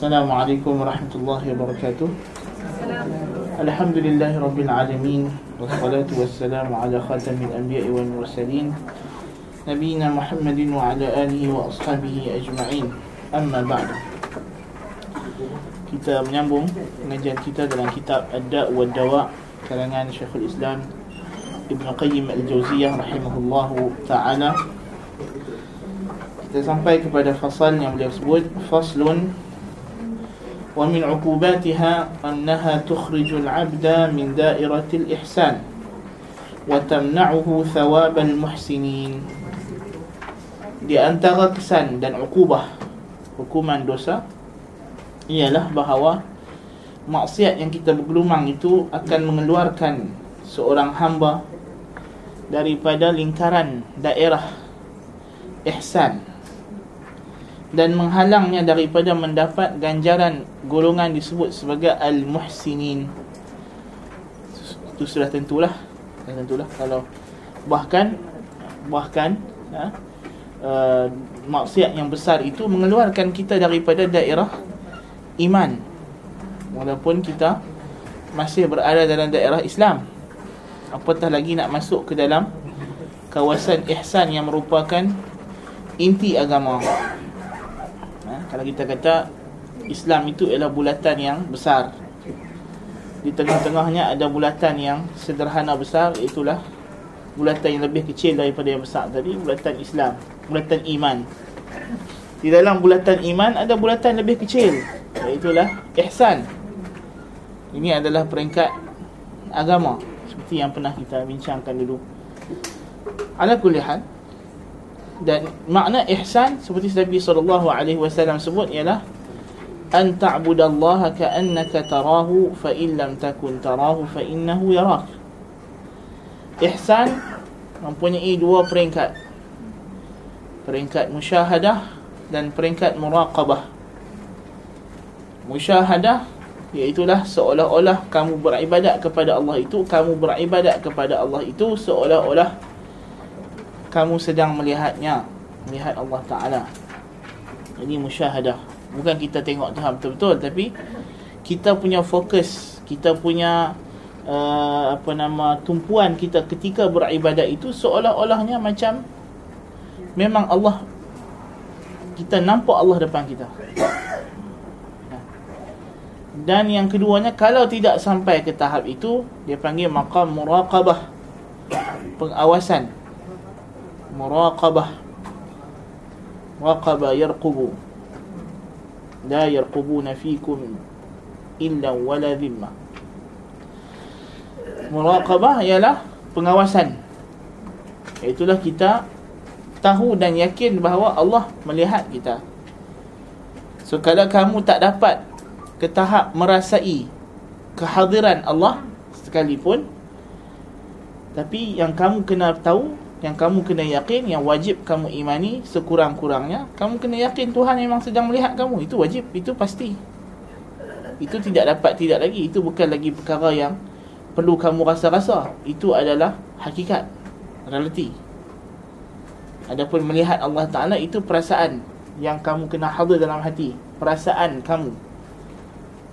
السلام عليكم ورحمة الله وبركاته الحمد لله رب العالمين والصلاة والسلام على خاتم الأنبياء والمرسلين نبينا محمد وعلى آله وأصحابه أجمعين أما بعد kita menyambung pengajian kita dalam kitab Ad-Da' wa Dawa karangan Syekhul Islam Ibn Qayyim Al-Jauziyah rahimahullahu taala. Kita sampai kepada fasal yang beliau sebut faslun 'uqubatiha annaha tukhrijul 'abda min da'iratil ihsan wa tamna'uhu thawabal muhsinin. Di antara kesan dan uqubah hukuman dosa ialah bahawa maksiat yang kita bergelumang itu akan mengeluarkan seorang hamba daripada lingkaran daerah ihsan dan menghalangnya daripada mendapat ganjaran golongan disebut sebagai al-muhsinin. Itu sudah tentulah sudah tentulah. Kalau bahkan bahkan ha, uh, maksiat yang besar itu mengeluarkan kita daripada daerah iman. Walaupun kita masih berada dalam daerah Islam. Apatah lagi nak masuk ke dalam kawasan ihsan yang merupakan inti agama kalau kita kata Islam itu ialah bulatan yang besar. Di tengah-tengahnya ada bulatan yang sederhana besar itulah bulatan yang lebih kecil daripada yang besar tadi bulatan Islam bulatan iman. Di dalam bulatan iman ada bulatan lebih kecil Iaitulah ihsan. Ini adalah peringkat agama Seperti yang pernah kita bincangkan dulu. Ala kulihat Dan makna ihsan Seperti Nabi SAW sebut ialah An ta'budallaha ka'annaka tarahu Fa'in lam takun tarahu fa'innahu yarak. Ihsan Mempunyai dua peringkat. Peringkat musyahadah Dan peringkat muraqabah. Musyahadah iaitulah seolah-olah kamu beribadat kepada Allah itu kamu beribadat kepada Allah itu seolah-olah kamu sedang melihatnya melihat Allah taala. Ini musyahadah. Bukan kita tengok Tuhan betul-betul tapi kita punya fokus kita punya uh, apa nama tumpuan kita ketika beribadat itu seolah-olahnya macam memang Allah kita nampak Allah depan kita. Dan yang keduanya kalau tidak sampai ke tahap itu dia panggil maqam muraqabah pengawasan muraqabah. Raqaba yarqubu. La yarqubuna fikum illa wala dhimma. Muraqabah ialah pengawasan. Itulah kita tahu dan yakin bahawa Allah melihat kita. So kalau kamu tak dapat ke tahap merasai kehadiran Allah sekalipun tapi yang kamu kena tahu yang kamu kena yakin yang wajib kamu imani sekurang-kurangnya kamu kena yakin Tuhan memang sedang melihat kamu. Itu wajib itu pasti. Itu tidak dapat tidak lagi. Itu bukan lagi perkara yang perlu kamu rasa-rasa. Itu adalah hakikat realiti. Adapun melihat Allah Taala itu perasaan yang kamu kena hadir dalam hati. Perasaan kamu.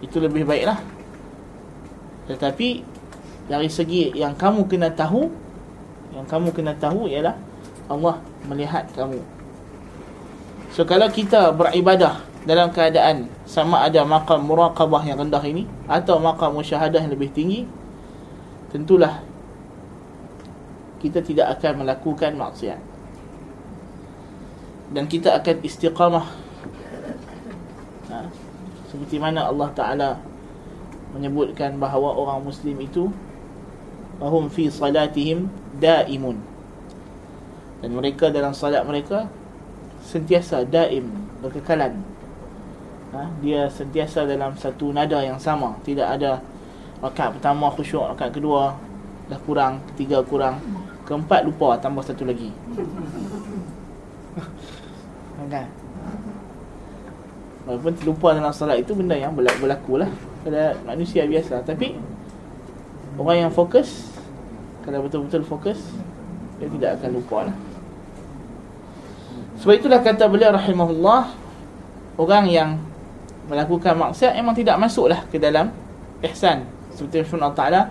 Itu lebih baiklah. Tetapi dari segi yang kamu kena tahu yang kamu kena tahu ialah Allah melihat kamu. So kalau kita beribadah dalam keadaan sama ada maqam muraqabah yang rendah ini atau maqam musyahadah yang lebih tinggi tentulah kita tidak akan melakukan maksiat. Dan kita akan istiqamah. Ha? seperti mana Allah Taala menyebutkan bahawa orang muslim itu bahum fi salatihim daimun. Dan mereka dalam salat mereka sentiasa daim berkekalan. Ha? dia sentiasa dalam satu nada yang sama. Tidak ada rakaat pertama khusyuk rakaat kedua dah kurang ketiga kurang keempat lupa tambah satu lagi. Kan? Walaupun terlupa dalam salat itu benda yang berlaku lah pada manusia biasa. Tapi orang yang fokus Kalau betul-betul fokus Dia tidak akan lupa lah. Sebab itulah kata beliau rahimahullah Orang yang melakukan maksiat memang tidak masuklah ke dalam ihsan. Seperti firman Allah Taala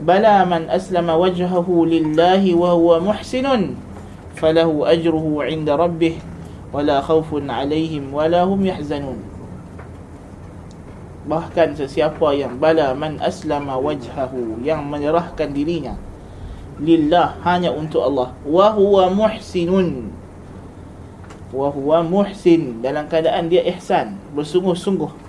bala man aslama wajhahu lillahi wa huwa muhsinun falahu ajruhu 'inda rabbih wala khaufun 'alaihim wala hum yahzanun. Bahkan sesiapa yang bala man aslama wajhahu yang menyerahkan dirinya lillah hanya untuk Allah. Wa huwa muhsinun. Wa huwa muhsin. Dalam keadaan dia ihsan bersungguh-sungguh.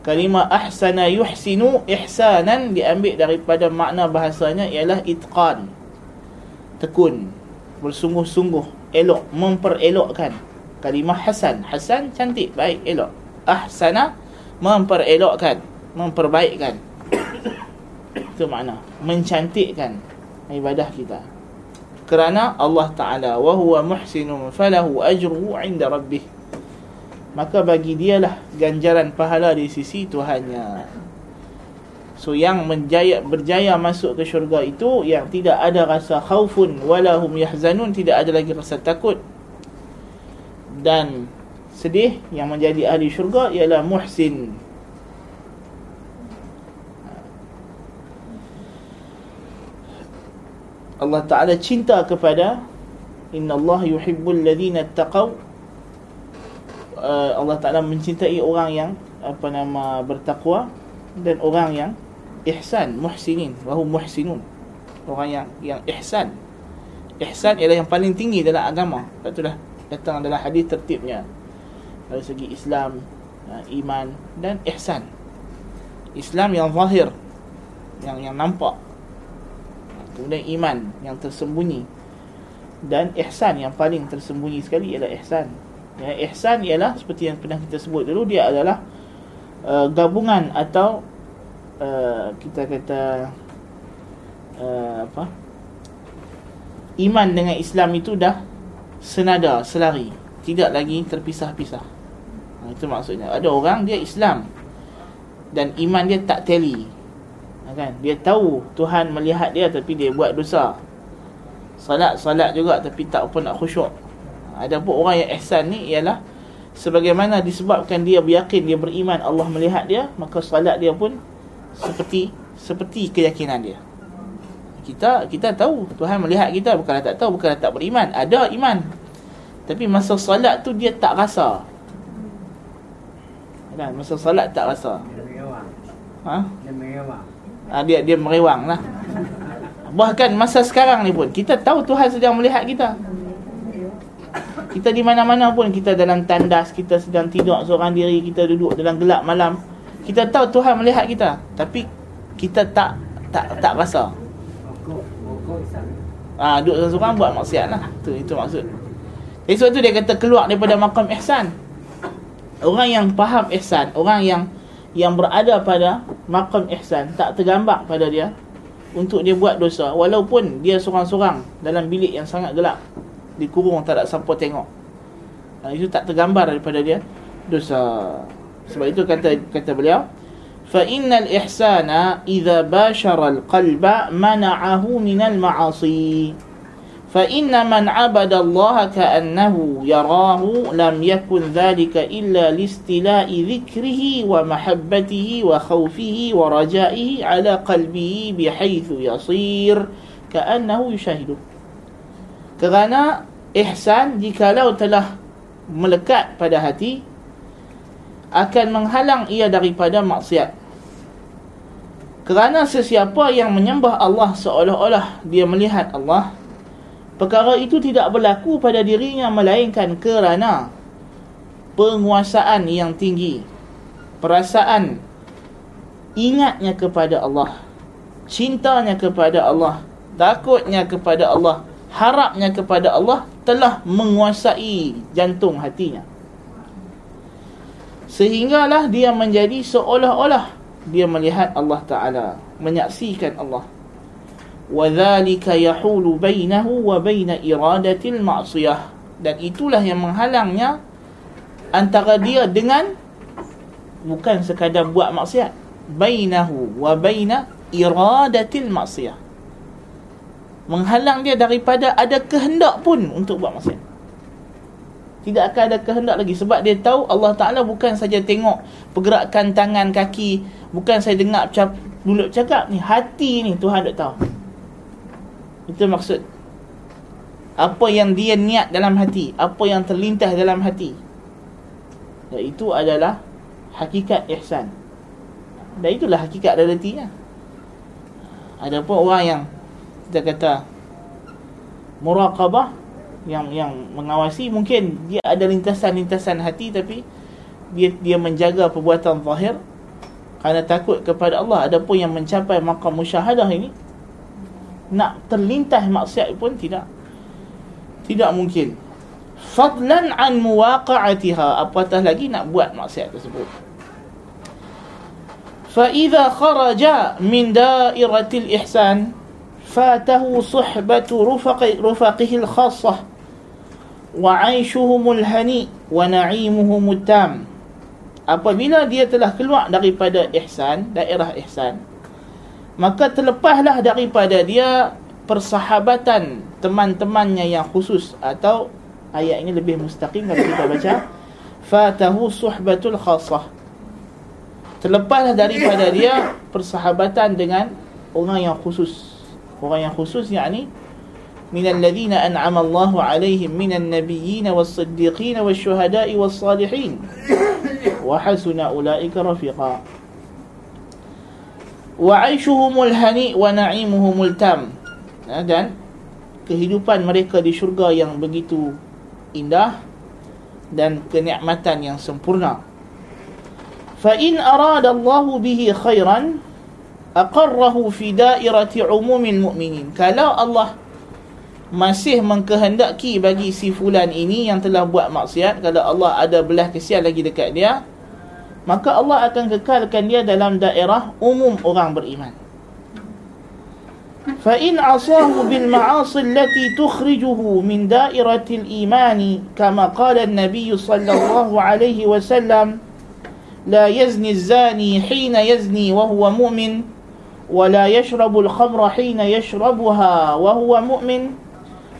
Kalimah ahsana yuhsinu ihsanan diambil daripada makna bahasanya ialah itqan. Tekun bersungguh-sungguh elok memperelokkan. Kalimah hasan. Hasan cantik baik elok. Ahsana memperelokkan memperbaikkan. Itu makna. Mencantikkan ibadah kita. Kerana Allah Taala wa huwa muhsinun falahu ajruhu 'inda rabbih. Maka bagi dialah ganjaran pahala di sisi Tuhannya. So yang menjaya berjaya masuk ke syurga itu yang tidak ada rasa khaufun wala hum yahzanun tidak ada lagi rasa takut dan sedih yang menjadi ahli syurga ialah muhsin Allah Ta'ala cinta kepada Inna Allah yuhibbul ladhina taqaw. Uh, Allah Ta'ala mencintai orang yang Apa nama bertakwa Dan orang yang Ihsan, muhsinin. Wahu muhsinun. Orang yang yang ihsan. Ihsan ialah yang paling tinggi dalam agama. Itulah datang dalam hadis tertibnya. Dari segi Islam uh, Iman dan ihsan. Islam yang zahir Yang yang nampak kemudian iman yang tersembunyi. Dan ihsan yang paling tersembunyi sekali ialah ihsan. Ya ihsan ialah seperti yang pernah kita sebut dulu dia adalah uh, gabungan atau uh, kita kata uh, apa? Iman dengan Islam itu dah senada selari. Tidak lagi terpisah-pisah. Itu maksudnya. Ada orang dia Islam dan iman dia tak Ha, kan? Dia tahu Tuhan melihat dia tapi dia buat dosa. Salat salat juga tapi tak pun nak khusyuk. Ada pun orang yang ihsan ni ialah sebagaimana disebabkan dia beryakin dia beriman Allah melihat dia maka salat dia pun seperti seperti keyakinan dia. Kita kita tahu Tuhan melihat kita bukanlah tak tahu bukanlah tak beriman. Ada iman. Tapi masa salat tu dia tak rasa. Kan? Masa salat tak rasa. Ha ha, dia dia merewang lah. Bahkan masa sekarang ni pun kita tahu Tuhan sedang melihat kita. Kita di mana-mana pun kita dalam tandas kita sedang tidur seorang diri kita duduk dalam gelap malam. Kita tahu Tuhan melihat kita tapi kita tak tak tak rasa. Ah, ha, duduk seorang buat maksiat lah. Tu, Itu maksud. Jadi sebab tu dia kata keluar daripada makam ihsan. Orang yang faham ihsan Orang yang yang berada pada makam ihsan tak tergambar pada dia untuk dia buat dosa. Walaupun dia seorang-seorang dalam bilik yang sangat gelap dikurung tak ada siapa tengok. Itu tak tergambar daripada dia dosa. Sebab itu kata kata beliau fa innal ihsana idza bashara alqalba mana'ahu minal ma'asi فإن من عبد الله كأنه يراه لم يكن ذلك إلا لاستلاء ذكره ومحبته وخوفه ورجائه على قلبه بحيث يصير كأنه يشاهده kerana ihsan jikalau telah melekat pada hati akan menghalang ia daripada maksiat kerana sesiapa yang menyembah Allah seolah-olah dia melihat Allah Perkara itu tidak berlaku pada dirinya melainkan kerana penguasaan yang tinggi, perasaan ingatnya kepada Allah, cintanya kepada Allah, takutnya kepada Allah, harapnya kepada Allah telah menguasai jantung hatinya. Sehinggalah dia menjadi seolah-olah dia melihat Allah Taala, menyaksikan Allah وَذَلِكَ يَحُولُ بَيْنَهُ وَبَيْنَ إِرَادَةِ الْمَعْصِيَةِ dan itulah yang menghalangnya antara dia dengan bukan sekadar buat maksiat bainahu wa baina iradatil maksiyah menghalang dia daripada ada kehendak pun untuk buat maksiat Tidak akan ada kehendak lagi sebab dia tahu Allah Taala bukan saja tengok pergerakan tangan kaki, bukan saya dengar cap, mulut cakap ni, hati ni Tuhan tak tahu. Itu maksud apa yang dia niat dalam hati, apa yang terlintas dalam hati. Dan itu adalah hakikat ihsan. Dan itulah hakikat realitinya. Ada pun orang yang kita kata muraqabah yang yang mengawasi mungkin dia ada lintasan-lintasan hati tapi dia dia menjaga perbuatan zahir kerana takut kepada Allah adapun yang mencapai maqam musyahadah ini nak terlintas maksiat pun tidak. Tidak mungkin. Fadlan an muwaqa'atiha apatah lagi nak buat maksiat tersebut. Fa idza kharaja min dairatil ihsan fatahu suhbatu rufaqi rufaqihil khassah wa 'aishuhumul hani wa na'imuhumut tam. Apabila dia telah keluar daripada ihsan daerah ihsan maka terlepaslah daripada dia persahabatan teman-temannya yang khusus atau ayat ini lebih mustaqim kalau kita baca fatahu suhbatul khassah terlepaslah daripada dia persahabatan dengan orang yang khusus orang yang khusus yakni من الذين أنعم الله عليهم من النبيين والصديقين والشهداء والصالحين وحسن أولئك رفيقا wa'ishuhumul hani wa na'imuhumul tam. Ha, dan kehidupan mereka di syurga yang begitu indah dan kenikmatan yang sempurna. Fa in aradallahu bihi khairan aqarrahu fi da'irati umumil mu'minin. Kalau Allah masih mengkehendaki bagi si fulan ini yang telah buat maksiat kalau Allah ada belah kesian lagi dekat dia maka Allah akan kekalkan dia dalam daerah umum orang beriman. فإن عصاه بالمعاصي التي تخرجه من دائرة الإيمان كما قال النبي صلى الله عليه وسلم لا يزني الزاني حين يزني وهو مؤمن ولا يشرب الخمر حين يشربها وهو مؤمن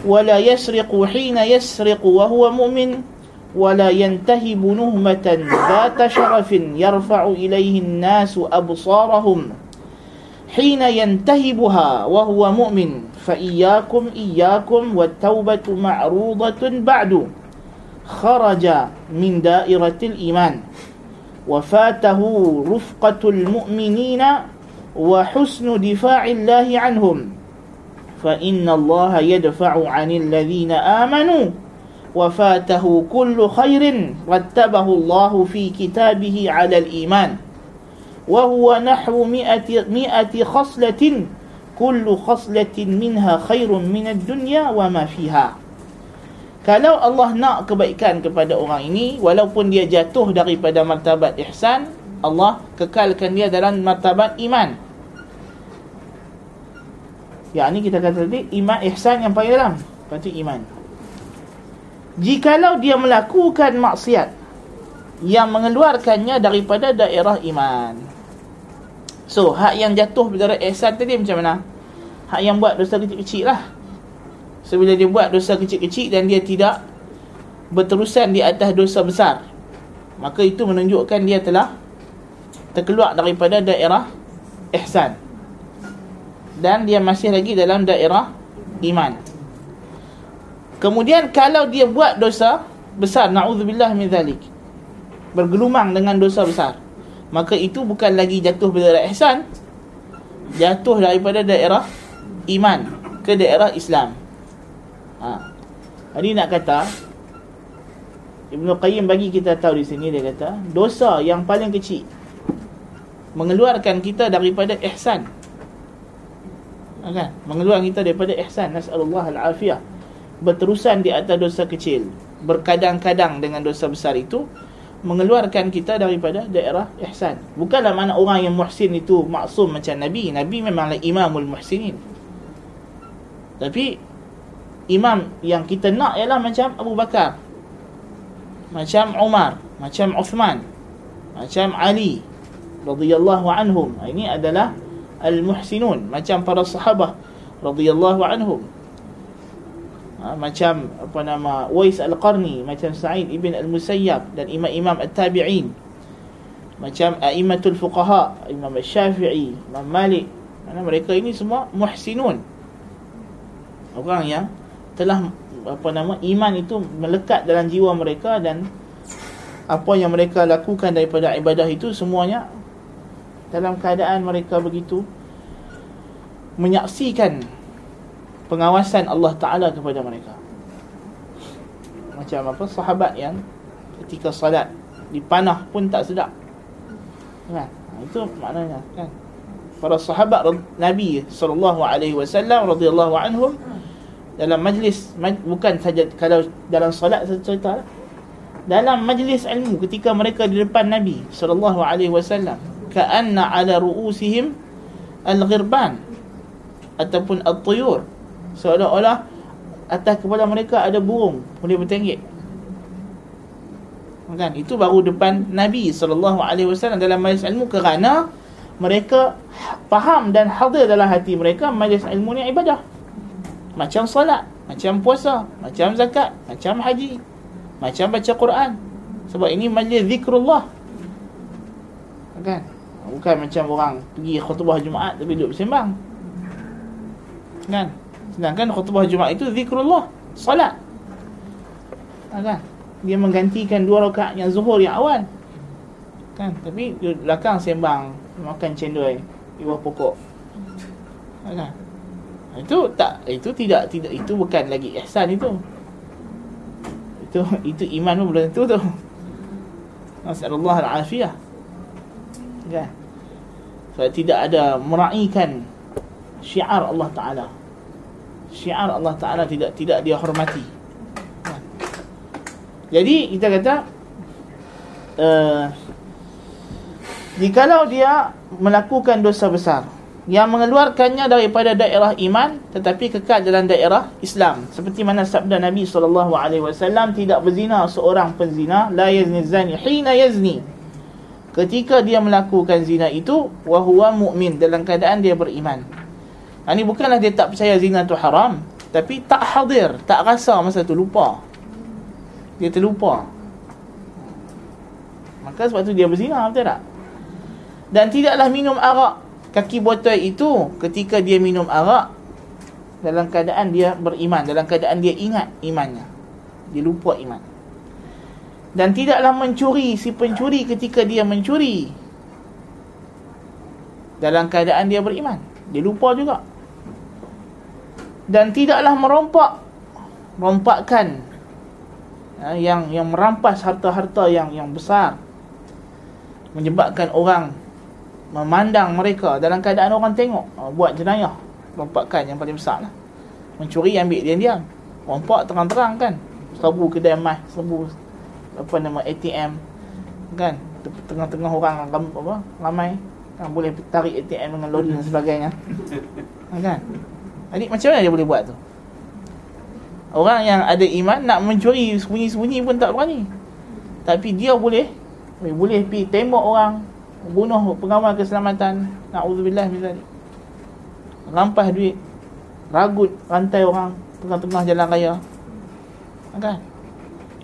ولا يسرق حين يسرق وهو مؤمن ولا ينتهب نهمة ذات شرف يرفع إليه الناس أبصارهم. حين ينتهبها وهو مؤمن فإياكم إياكم والتوبة معروضة بعد. خرج من دائرة الإيمان. وفاته رفقة المؤمنين وحسن دفاع الله عنهم. فإن الله يدفع عن الذين آمنوا وفاته كل خير رتبه الله في كتابه على الإيمان وهو نحو مئة, مئة خصلة كل خصلة منها خير من الدنيا وما فيها Kalau Allah nak kebaikan kepada orang ini Walaupun dia jatuh daripada martabat ihsan Allah kekalkan dia dalam martabat iman yang ni kita kata tadi iman ihsan yang paling dalam. Berarti iman. Jikalau dia melakukan maksiat yang mengeluarkannya daripada daerah iman. So, hak yang jatuh dari ihsan tadi macam mana? Hak yang buat dosa kecil-kecil lah. So, bila dia buat dosa kecil-kecil dan dia tidak berterusan di atas dosa besar. Maka itu menunjukkan dia telah terkeluar daripada daerah ihsan dan dia masih lagi dalam daerah iman. Kemudian kalau dia buat dosa besar, naudzubillah min zalik. Bergelumang dengan dosa besar. Maka itu bukan lagi jatuh pada ihsan. Jatuh daripada daerah iman ke daerah Islam. Ha. Jadi nak kata Ibnu Qayyim bagi kita tahu di sini dia kata dosa yang paling kecil mengeluarkan kita daripada ihsan kan mengeluarkan kita daripada ihsan nasallahu alafiyah berterusan di atas dosa kecil berkadang-kadang dengan dosa besar itu mengeluarkan kita daripada daerah ihsan. Bukanlah mana orang yang muhsin itu maksum macam nabi. Nabi memanglah imamul muhsinin. Tapi imam yang kita nak ialah macam Abu Bakar macam Umar macam Uthman macam Ali radhiyallahu anhum. Ini adalah al-muhsinun macam para sahabat radhiyallahu anhum ha, macam apa nama Wais Al-Qarni macam Sa'id ibn Al-Musayyab dan imam-imam At-Tabi'in. Macam A'immatul Fuqaha Imam Syafi'i Imam Malik. Mana mereka ini semua muhsinun. Orang yang telah apa nama iman itu melekat dalam jiwa mereka dan apa yang mereka lakukan daripada ibadah itu semuanya dalam keadaan mereka begitu menyaksikan pengawasan Allah Ta'ala kepada mereka. Macam apa? Sahabat yang ketika salat dipanah pun tak sedap. Kan? Ha, itu maknanya kan? Para sahabat Nabi wasallam radhiyallahu anhum dalam majlis bukan saja kalau dalam solat saya cerita dalam majlis ilmu ketika mereka di depan Nabi sallallahu alaihi wasallam ka'anna ala ru'usihim al-ghirban ataupun at-tuyur seolah-olah atas kepala mereka ada burung boleh bertenggek kan? Itu baru depan Nabi wasallam dalam majlis ilmu kerana mereka faham dan hadir dalam hati mereka majlis ilmu ni ibadah. Macam solat macam puasa macam zakat macam haji macam baca Quran. Sebab ini majlis zikrullah. Kan? Bukan macam orang pergi khutbah Jumaat tapi duduk bersembang. Kan Sedangkan khutbah Jumaat itu zikrullah, salat. Kan? Dia menggantikan dua rakaat yang zuhur yang awal. Kan? Tapi belakang sembang, makan cendol di bawah pokok. Kan? Itu tak itu tidak tidak itu bukan lagi ihsan itu. Itu itu iman pun belum tentu tu. Nasallahu al-afiyah. Kan? Sebab tidak ada meraihkan syiar Allah Ta'ala syiar Allah Taala tidak tidak dia hormati. Jadi kita kata uh, jikalau dia melakukan dosa besar yang mengeluarkannya daripada daerah iman tetapi kekal dalam daerah Islam. Seperti mana sabda Nabi sallallahu alaihi wasallam tidak berzina seorang penzina la yazni zani hina yazni. Ketika dia melakukan zina itu wa huwa mu'min dalam keadaan dia beriman ini ha, bukanlah dia tak percaya zina tu haram Tapi tak hadir Tak rasa masa tu lupa. Dia terlupa. Maka sebab tu dia berzina Betul tak? Dan tidaklah minum arak Kaki botol itu Ketika dia minum arak Dalam keadaan dia beriman Dalam keadaan dia ingat imannya. Dia lupa iman. Dan tidaklah mencuri Si pencuri ketika dia mencuri Dalam keadaan dia beriman. Dia lupa juga dan tidaklah merompak rompakkan ha, yang yang merampas harta-harta yang yang besar. Menyebabkan orang memandang mereka dalam keadaan orang tengok ha, buat jenayah. Rompakkan yang paling besar lah. Mencuri ambil diam-diam. Rompak terang-terang kan. Serbu kedai emas serbu apa nama ATM kan? Tengah-tengah orang apa ramai. Kan boleh tarik ATM dengan lori dan sebagainya. Kan jadi macam mana dia boleh buat tu? Orang yang ada iman nak mencuri sembunyi-sembunyi pun tak berani. Tapi dia boleh boleh pergi tembak orang, bunuh pengawal keselamatan. Nauzubillah min zalik. Rampas duit, ragut rantai orang tengah-tengah jalan raya. Kan?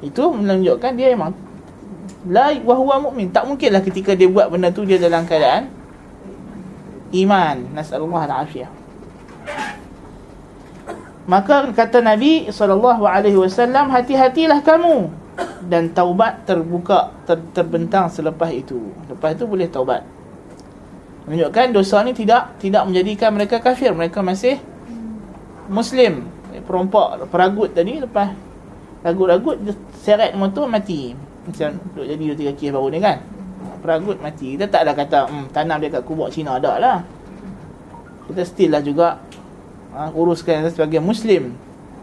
Itu menunjukkan dia memang la wa huwa mukmin. Tak mungkinlah ketika dia buat benda tu dia dalam keadaan iman. Nasallahu alaihi Maka kata Nabi SAW Hati-hatilah kamu. Dan taubat terbuka ter, Terbentang selepas itu. Lepas itu boleh taubat. Menunjukkan dosa ni tidak Tidak menjadikan mereka kafir. Mereka masih Muslim. Perompak Peragut tadi Lepas. Ragut-ragut Seret motor mati. Macam Duduk jadi dua tiga kes baru ni kan. Peragut mati. Kita tak ada kata hmm, Tanam dia kat kubur Cina ada lah. Kita still lah juga ha, uruskan sebagai muslim.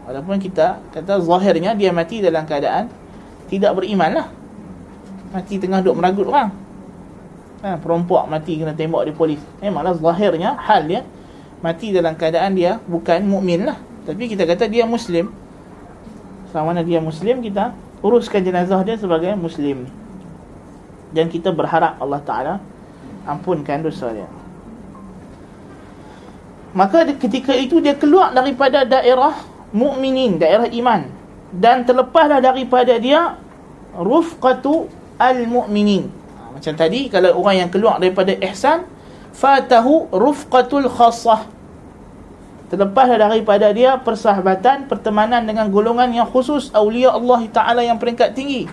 Walaupun kita kata zahirnya dia mati dalam keadaan tidak beriman lah. Mati tengah duduk meragut orang. Ha, perompak mati kena tembak di polis. Memanglah zahirnya hal dia mati dalam keadaan dia bukan mukmin lah. Tapi kita kata dia muslim. Sama mana dia muslim kita uruskan jenazah dia sebagai muslim. Dan kita berharap Allah Ta'ala ampunkan dosa dia Maka ketika itu dia keluar daripada daerah mukminin daerah iman. Dan terlepaslah daripada dia rufqatu al-mu'minin. Ha, macam tadi kalau orang yang keluar daripada ihsan fatahu rufqatul khassah. Terlepaslah daripada dia persahabatan pertemanan dengan golongan yang khusus awliya Allah taala yang peringkat tinggi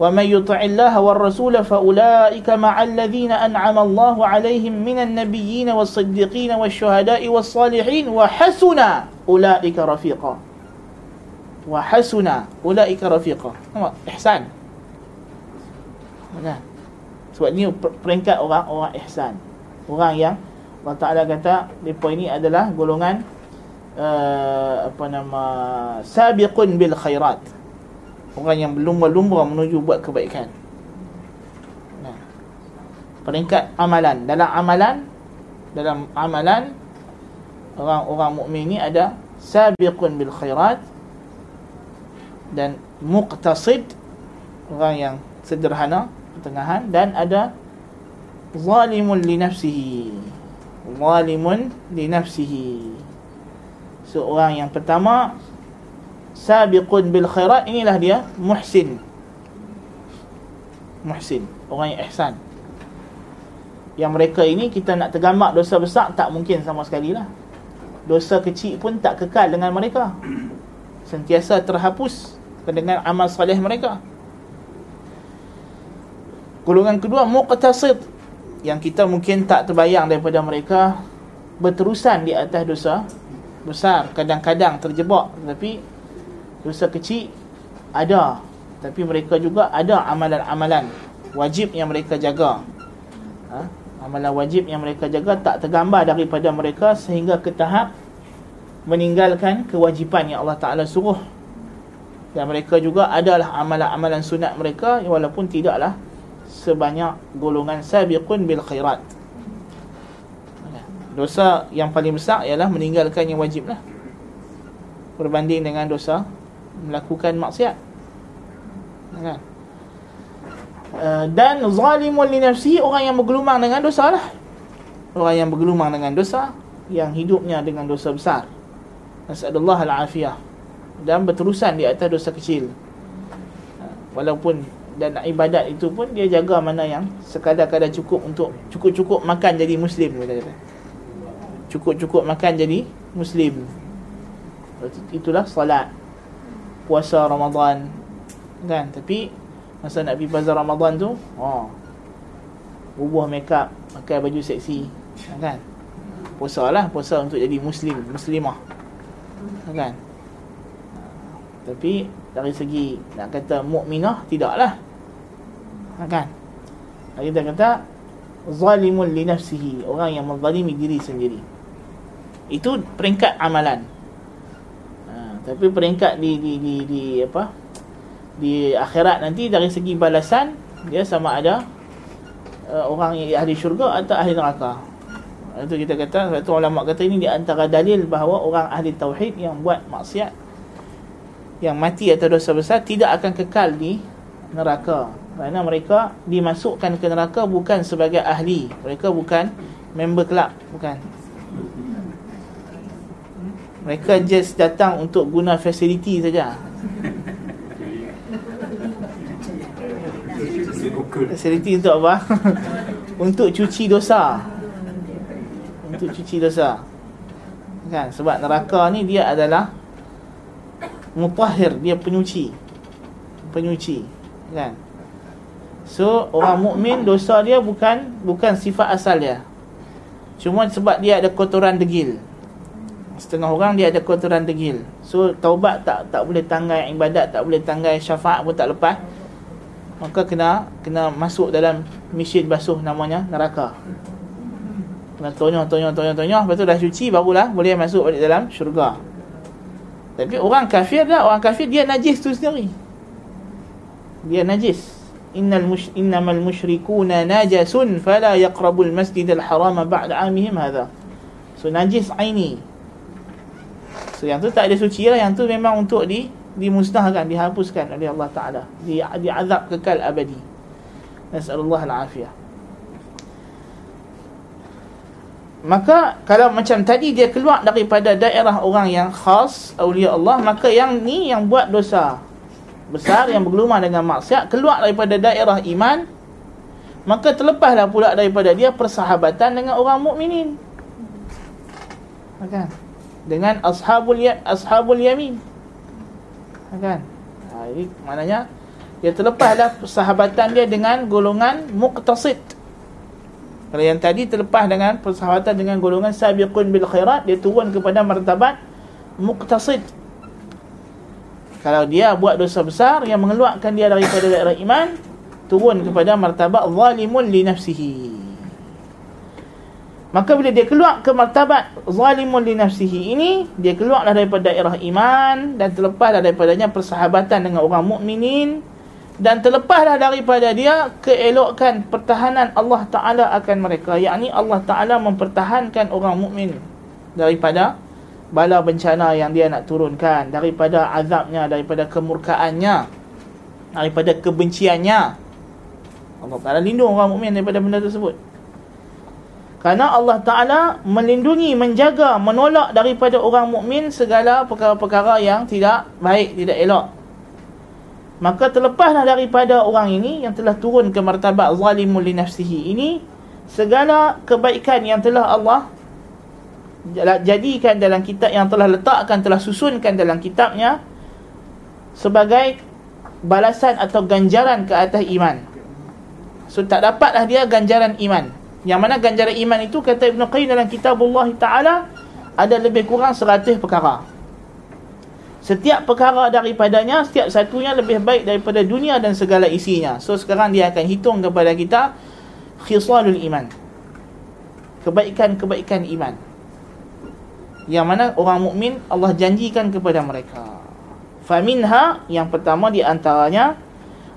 ومن يطع الله والرسول فأولئك مع الذين أنعم الله عليهم من النبيين والصديقين والشهداء والصالحين وحسن أولئك رفيقا. وحسن أولئك رفيقا. إحسان. Sebab ni peringkat orang-orang ihsan. Orang yang Allah Ta'ala kata mereka ini adalah golongan uh, apa nama orang yang berlumba-lumba menuju buat kebaikan. Nah. Peringkat amalan dalam amalan dalam amalan orang-orang mukmin ini ada sabiqun bil khairat dan muqtasid orang yang sederhana pertengahan dan ada zalimun li nafsihi zalimun li nafsihi seorang yang pertama sabiqun bil khairat inilah dia muhsin. Muhsin orang yang ihsan. Yang mereka ini kita nak tergamak dosa besar tak mungkin sama sekali lah. Dosa kecil pun tak kekal dengan mereka. Sentiasa terhapus dengan amal salih mereka. Golongan kedua muqtasid. Yang kita mungkin tak terbayang daripada mereka berterusan di atas dosa besar. Kadang-kadang terjebak tapi dosa kecil ada. Tapi mereka juga ada amalan-amalan wajib yang mereka jaga. Ha? amalan wajib yang mereka jaga tak tergambar daripada mereka sehingga ke tahap meninggalkan kewajipan yang Allah Ta'ala suruh. Dan mereka juga adalah amalan-amalan sunat mereka walaupun tidaklah sebanyak golongan sabiqun bil khairat. Dosa yang paling besar ialah meninggalkan yang wajib lah berbanding dengan dosa melakukan maksiat. Kan? Uh, dan zalimun li nafsihi orang yang bergelumang dengan dosa lah. Orang yang bergelumang dengan dosa yang hidupnya dengan dosa besar. Nasallallahu alafiyah. Dan berterusan di atas dosa kecil. Walaupun dan ibadat itu pun dia jaga mana yang sekadar-kadar cukup untuk cukup-cukup makan jadi muslim cukup-cukup makan jadi muslim. Itulah salat puasa Ramadan. Kan? Tapi masa nak pergi bazar Ramadan tu oh ubah make up pakai baju seksi. Kan? Puasa lah puasa untuk jadi muslim muslimah. Kan? Tapi dari segi nak kata mukminah tidaklah. Kan? Kita kata zalimun li nafsihi. Orang yang menzalimi diri sendiri. Itu peringkat amalan tapi peringkat di di di, di apa? Di akhirat nanti dari segi balasan dia sama ada uh, orang yang ahli syurga atau ahli neraka. Itu kita kata satu ulama kata ini di antara dalil bahawa orang ahli tauhid yang buat maksiat yang mati atau dosa besar tidak akan kekal di neraka. Kerana mereka dimasukkan ke neraka bukan sebagai ahli. Mereka bukan member kelab bukan mereka just datang untuk guna facility saja. Facility untuk apa? untuk cuci dosa. Untuk cuci dosa. Kan? Sebab neraka ni dia adalah mutahhir, dia penyuci. Penyuci, kan? So, orang mukmin dosa dia bukan bukan sifat asal dia. Cuma sebab dia ada kotoran degil setengah orang dia ada kotoran degil. So taubat tak tak boleh tanggai ibadat tak boleh tanggai syafaat pun tak lepas. Maka kena kena masuk dalam mesin basuh namanya neraka. Kena tonyong tonyong tonyong tonyong. Lepas tu dah cuci barulah boleh masuk balik dalam syurga. Tapi orang kafir dah. Orang kafir dia najis tu sendiri. Dia najis. Innal mush innamal musyrikuna najasun fala yaqrabul masjidal haram ba'da 'amihim hadha. So najis aini So yang tu tak ada suci lah. Yang tu memang untuk di dimusnahkan Dihapuskan oleh Allah Ta'ala. Di, Diazab kekal abadi. Nas'alullah al-afiyah. Maka kalau macam tadi dia keluar daripada daerah orang yang khas awliya Allah maka yang ni yang buat dosa besar yang bergelumah dengan maksiat keluar daripada daerah iman maka terlepaslah pula daripada dia persahabatan dengan orang mukminin. Kan dengan ashabul ya, ashabul yamin kan ha, ini maknanya dia terlepaslah persahabatan dia dengan golongan muqtasid kalau yang tadi terlepas dengan persahabatan dengan golongan sabiqun bil khairat, dia turun kepada martabat muqtasid. Kalau dia buat dosa besar yang mengeluarkan dia daripada daerah iman, turun kepada martabat zalimun li nafsihi. Maka bila dia keluar ke martabat zalimun li nafsihi ini, dia keluarlah daripada daerah iman dan terlepaslah daripadanya persahabatan dengan orang mukminin dan terlepaslah daripada dia keelokkan pertahanan Allah Taala akan mereka. Yakni Allah Taala mempertahankan orang mukmin daripada bala bencana yang dia nak turunkan daripada azabnya daripada kemurkaannya daripada kebenciannya. Allah Taala lindung orang mukmin daripada benda tersebut kerana Allah Taala melindungi menjaga menolak daripada orang mukmin segala perkara-perkara yang tidak baik tidak elok. Maka terlepaslah daripada orang ini yang telah turun ke martabat zalimul li nafsihi ini segala kebaikan yang telah Allah jadikan dalam kitab yang telah letakkan telah susunkan dalam kitabnya sebagai balasan atau ganjaran ke atas iman. So tak dapatlah dia ganjaran iman yang mana ganjaran iman itu kata Ibn Qayyim dalam kitabullah ta'ala ada lebih kurang 100 perkara. Setiap perkara daripadanya Setiap satunya lebih baik daripada dunia dan segala isinya. So sekarang dia akan hitung kepada kita Khisalul iman. Kebaikan-kebaikan iman. Yang mana orang mukmin Allah janjikan kepada mereka. Faminha Yang pertama di antaranya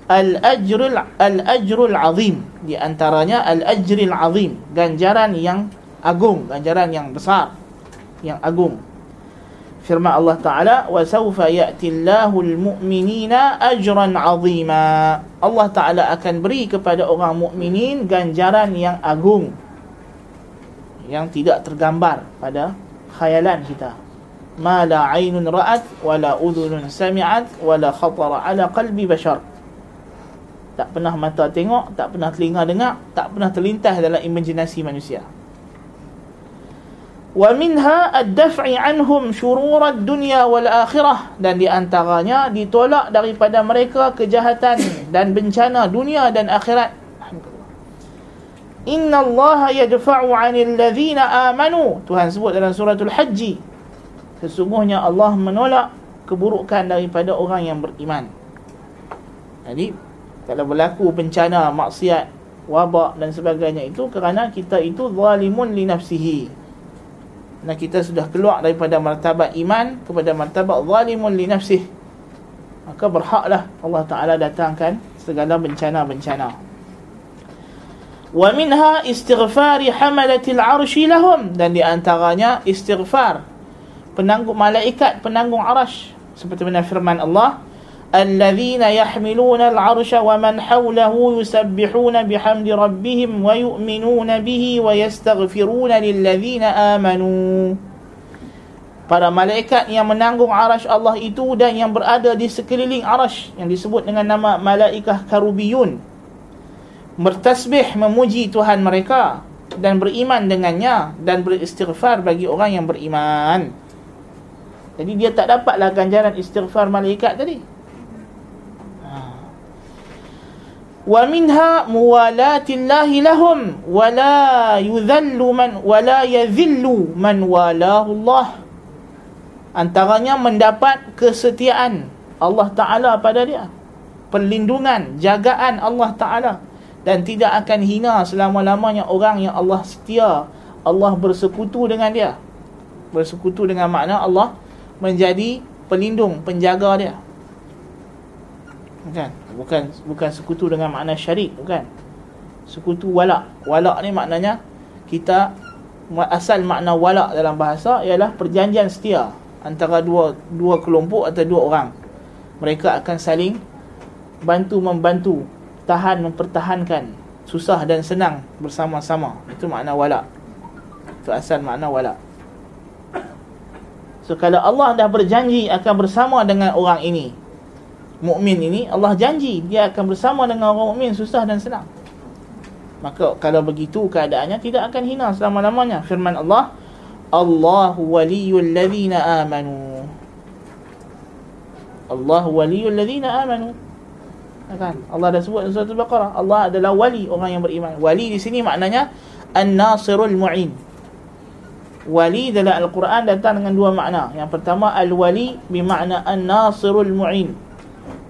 Al-ajrul Al-ajrul azim. Di antaranya Al-ajril azim. Ganjaran yang agung Ganjaran yang besar Yang agung. Firman Allah Taala wa sawfa ya'ti Allahul mu'minina ajran 'azima. Allah Taala akan beri kepada orang mukminin ganjaran yang agung yang tidak tergambar pada khayalan kita. Ma la 'ainun ra'at wa la udhunun sami'at wa la khatara 'ala qalbi bashar tak pernah mata tengok tak pernah telinga dengar tak pernah terlintas dalam imajinasi manusia. Wa minha ad-daf'i anhum shurur ad-dunya wal akhirah. Dan di antaranya ditolak daripada mereka kejahatan dan bencana dunia dan akhirat. Inna Allah yadfa'u 'anil ladzina amanu. Tuhan sebut dalam suratul Hajj sesungguhnya Allah menolak keburukan daripada orang yang beriman. Jadi kalau berlaku bencana maksiat wabak dan sebagainya itu kerana kita itu zalimun li nafsihi. Dan kita sudah keluar daripada martabat iman kepada martabat zalimun li nafsih. Maka berhaklah Allah Taala datangkan segala bencana-bencana. Wa minha istighfar hamalatil arshi lahum. Dan di antaranya istighfar penanggung malaikat penanggung arasy seperti mana firman Allah الذين يحملون العرش ومن حوله يسبحون بحمد ربهم ويؤمنون به ويستغفرون للذين آمنوا Para malaikat yang menanggung arash Allah itu dan yang berada di sekeliling arash yang disebut dengan nama malaikah karubiyun bertasbih memuji Tuhan mereka dan beriman dengannya dan beristighfar bagi orang yang beriman. Jadi dia tak dapatlah ganjaran istighfar malaikat tadi. wa minha muwalatillahi lahum wa la ولا man wa la yadhillu man walahu Allah. Antaranya mendapat kesetiaan Allah Taala pada dia. Perlindungan jagaan Allah Taala. Dan tidak akan hina selama-lamanya orang yang Allah setia Allah bersekutu dengan dia. Bersekutu dengan makna Allah menjadi pelindung penjaga dia. Kan? okay bukan bukan sekutu dengan makna syarik bukan. Sekutu walak. Walak ni maknanya kita asal makna walak dalam bahasa ialah perjanjian setia antara dua dua kelompok atau dua orang. Mereka akan saling bantu membantu tahan mempertahankan susah dan senang bersama-sama. Itu makna walak. Itu asal makna wala. So kalau Allah dah berjanji akan bersama dengan orang ini, mukmin ini, Allah janji dia akan bersama dengan orang mukmin susah dan senang. Maka kalau begitu keadaannya tidak akan hina selama-lamanya. Firman Allah, Allahu waliyul ladzina amanu. Allahu waliyul ladzina amanu. Kan? Allah dah sebut dalam surah Al-Baqarah, Allah adalah wali orang yang beriman. Wali di sini maknanya an-nasirul mu'in. Wali dalam Al-Quran datang dengan dua makna. Yang pertama al-wali bermakna an-nasirul mu'in.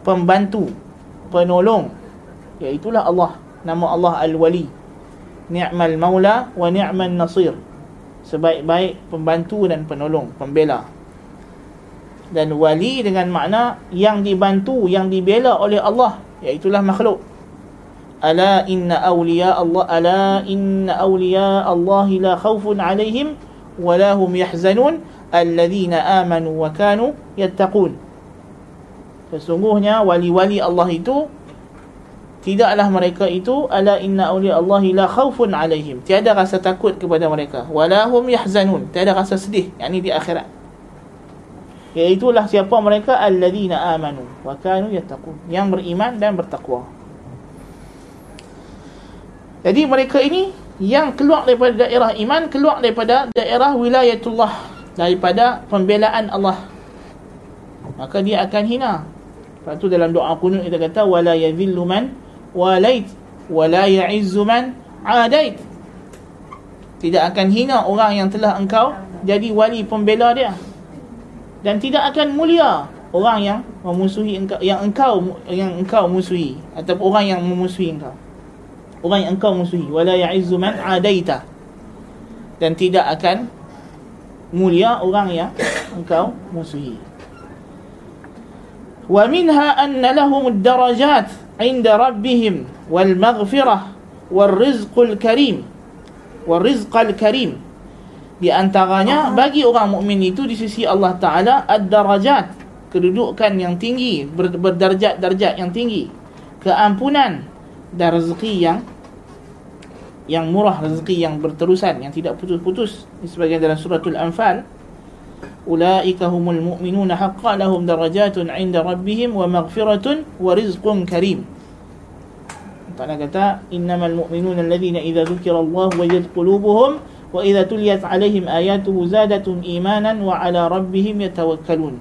Pembantu, penolong. Iaitulah Allah nama Allah Al-Wali. Ni'mal Maula wa Ni'mal Nasir. Sebaik-baik pembantu dan penolong, pembela. Dan wali dengan makna yang dibantu, yang dibela oleh Allah Iaitulah makhluk. Ala inna awliya Allah Ala inna awliya Allah la khawfun alaihim Walahum yahzanun. Alladhina amanu wa kanu yattaqun Sesungguhnya wali-wali Allah itu tidaklah mereka itu ala inna awliya Allahi la khawfun alaihim. Tiada rasa takut kepada mereka. Walahum yahzanun. Tiada rasa sedih yakni di akhirat. Iaitulah siapa mereka alladzina amanu wa kanu yattaqun. Yang beriman dan bertakwa. Jadi mereka ini yang keluar daripada daerah iman keluar daripada daerah wilayatullah daripada pembelaan Allah. Maka dia akan hina Lepas tu dalam doa kunut kita kata wala yadhillu man walait wala ya'izzu man adait. Tidak akan hina orang yang telah engkau jadi wali pembela dia. Dan tidak akan mulia orang yang memusuhi engkau yang engkau yang engkau musuhi atau orang yang memusuhi engkau. Orang yang engkau musuhi. Wala ya'izzu man adaita. Dan tidak akan mulia orang yang engkau musuhi wa minha anna lahum ad-darajat عند ربهم والمغفرة والرزق الكريم والرزق الكريم di antaranya bagi orang mukmin itu di sisi Allah Taala ad-darajat kedudukan yang tinggi berdarjat-darjat yang tinggi keampunan dan rezeki yang yang murah rezeki yang berterusan yang tidak putus-putus sebagian dalam suratul anfal Mu'minuna haqqan lahum darajatun 'inda rabbihim wa maghfiratun wa rizqun karim Ta'ala kata innamal mu'minuna alladhina idza dzukira Allah wajadat qulubuhum wa idza tuliyat 'alaihim ayatuhu zadatuhum imanan wa 'ala rabbihim yatawakkalun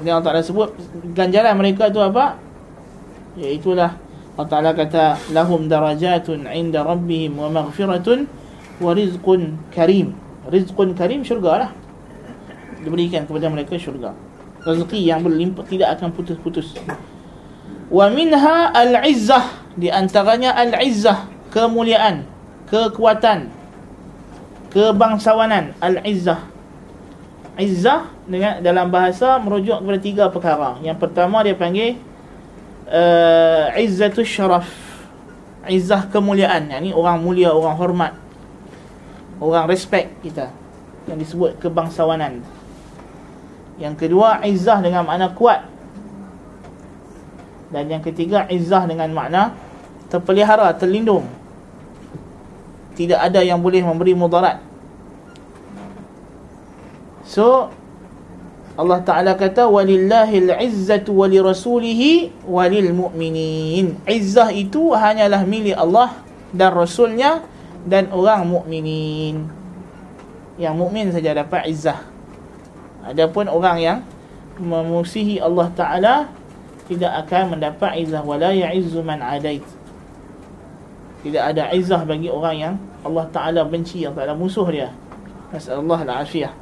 Ini Allah Ta'ala sebut ganjaran mereka itu apa? Iaitulah Allah Ta'ala kata lahum darajatun 'inda rabbihim wa maghfiratun wa rizqun karim rizqun karim syurga lah. Diberikan kepada mereka syurga. Rezeki yang berlimpah tidak akan putus-putus. Wa minha al-izzah di antaranya al-izzah kemuliaan kekuatan kebangsawanan al-izzah. Izzah dengan dalam bahasa merujuk kepada tiga perkara. Yang pertama dia panggil uh, izzatus syaraf. Izzah kemuliaan. Yakni orang mulia orang hormat orang respect kita. Yang disebut kebangsawanan. Yang kedua izzah dengan makna kuat. Dan yang ketiga izzah dengan makna terpelihara terlindung. Tidak ada yang boleh memberi mudarat. So Allah Ta'ala kata walillahil izzatu walirasulihi walilmu'minin izzah itu hanyalah milik Allah dan Rasulnya dan orang mukminin. Yang mukmin saja dapat izzah. Adapun orang yang memusihi Allah Taala tidak akan mendapat izzah wala ya'izzu man adait. Tidak ada izzah bagi orang yang Allah Taala benci, Allah Taala musuh dia. Nasallahu al-afiyah.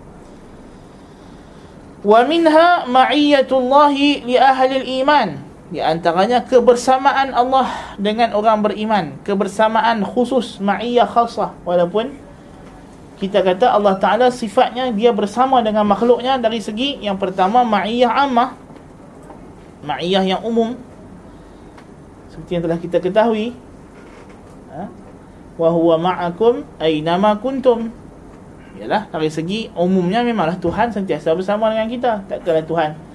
Wa minha ma'iyatullahi li ahli al-iman. Di antaranya kebersamaan Allah dengan orang beriman. Kebersamaan khusus, ma'iyah khasah. Walaupun kita kata Allah Ta'ala sifatnya dia bersama dengan makhluknya dari segi yang pertama ma'iyah ammah. Ma'iyah yang umum. Seperti yang telah kita ketahui. Ha? Wa huwa ma'akum aynama kuntum. Yalah, dari segi umumnya memanglah Tuhan sentiasa bersama dengan kita. Tak kala Tuhan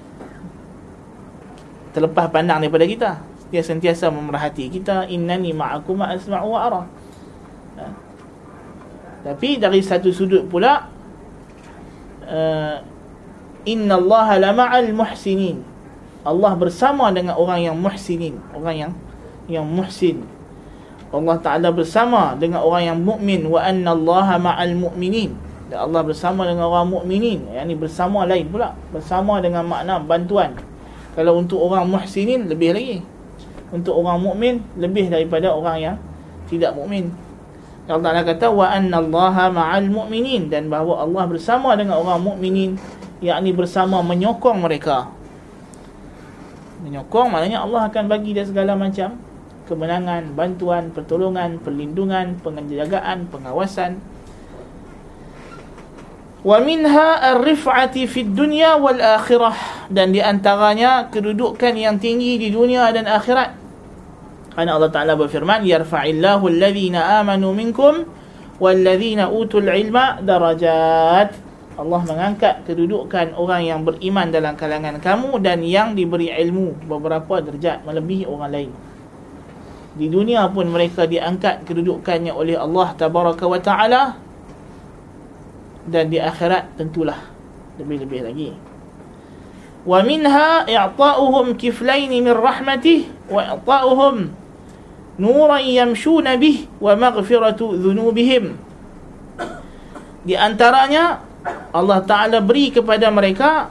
terlepas pandang daripada kita. Dia sentiasa memerhati kita. Innani ma'akum asma'u wa ara. Ha? Tapi dari satu sudut pula uh, Inna Allah lama'al muhsinin. Allah bersama dengan orang yang muhsinin. Orang yang yang muhsin. Allah Ta'ala bersama dengan orang yang mukmin. Wa anna Allah ma'al mu'minin. Dan Allah bersama dengan orang mukminin. Yang ini bersama lain pula. Bersama dengan makna bantuan Kalau untuk orang muhsinin lebih lagi Untuk orang mukmin Lebih daripada orang yang tidak mukmin Allah Ta'ala kata wa anna Allah ma'al mu'minin dan bahawa Allah bersama dengan orang mukminin yakni bersama menyokong mereka. Menyokong maknanya Allah akan bagi dia segala macam kemenangan, bantuan, pertolongan, perlindungan, penjagaan, pengawasan. Wa minha ar-rif'ati fid dunya wal akhirah. Dan di antaranya kedudukan yang tinggi di dunia dan akhirat. Karena Allah Ta'ala berfirman Yarfa'illahu alladhina amanu minkum Walladhina utul ilma darajat. Allah mengangkat kedudukan orang yang beriman dalam kalangan kamu Dan yang diberi ilmu beberapa derajat melebihi orang lain. Di dunia pun mereka diangkat kedudukannya oleh Allah Tabaraka wa Ta'ala Dan di akhirat tentulah Lebih-lebih lagi. Wa minha i'ta'uhum kiflaini min rahmatih Wa i'ta'uhum nuran yamshuna bih wa maghfiratu dhunubihim. Di antaranya Allah Ta'ala beri kepada mereka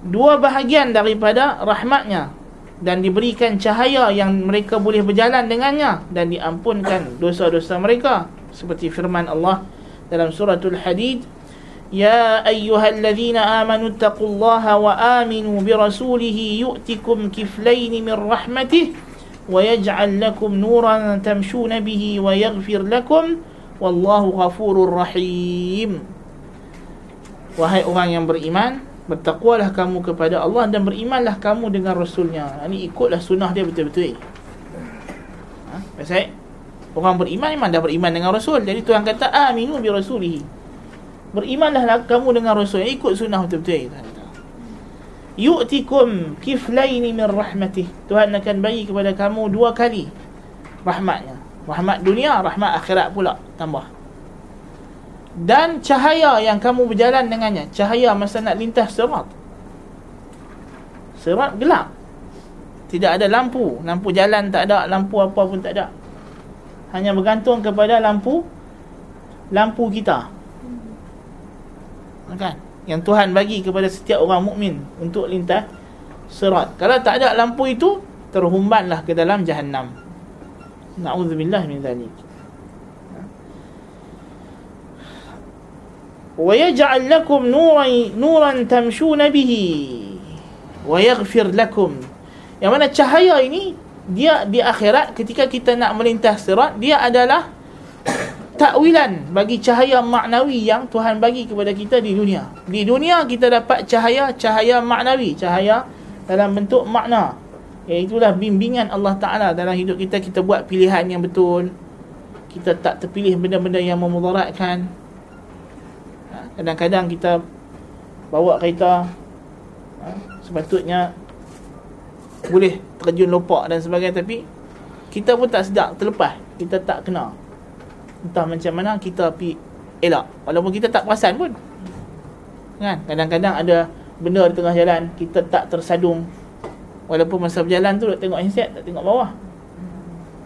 dua bahagian daripada rahmatnya dan diberikan cahaya yang mereka boleh berjalan dengannya dan diampunkan dosa-dosa mereka. Seperti firman Allah dalam suratul hadid Ya ayyuhalladzina amanu taqullaha wa aminu bi rasulihi yu'tikum kiflaini min rahmatih ويجعل لكم نورا تمشون به ويغفر لكم والله غفور رحيم Wahai orang yang beriman Bertakwalah kamu kepada Allah Dan berimanlah kamu dengan Rasulnya Ini ikutlah sunnah dia betul-betul ha? Baik Orang beriman memang dah beriman dengan Rasul. Jadi Tuhan kata Aminu bi Rasulihi. Berimanlah kamu dengan Rasul Ikut sunnah betul-betul. Yu'tikum kiflaini min rahmatih. Tuhan akan bagi kepada kamu dua kali rahmatnya. Rahmat dunia rahmat akhirat pula tambah. Dan cahaya yang kamu berjalan dengannya. Cahaya masa nak lintas serat. Serat gelap. Tidak ada lampu. Lampu jalan tak ada lampu apa pun tak ada hanya bergantung kepada lampu lampu kita kan yang Tuhan bagi kepada setiap orang mukmin untuk lintas serat. Kalau tak ada lampu itu, terhumbanlah ke dalam jahannam. Na'udzubillah min zalik. Nuran nuran tamshuna bihi wa yaghfir lakum. Yang mana cahaya ini dia di akhirat ketika kita nak melintas sirat dia adalah takwilan bagi cahaya maknawi yang Tuhan bagi kepada kita di dunia. Di dunia kita dapat cahaya cahaya maknawi, cahaya dalam bentuk makna. Iaitulah bimbingan Allah Taala dalam hidup kita kita buat pilihan yang betul. Kita tak terpilih benda-benda yang memudaratkan. Ha, kadang-kadang kita bawa kereta ha, sepatutnya boleh terjun lopak dan sebagainya. Tapi kita pun tak sedar terlepas. Kita tak kena entah macam mana kita pi elak. Walaupun kita tak perasan pun. Kan? Kadang-kadang ada benda di tengah jalan kita tak tersadung walaupun masa berjalan tu tengok handset tak tengok bawah.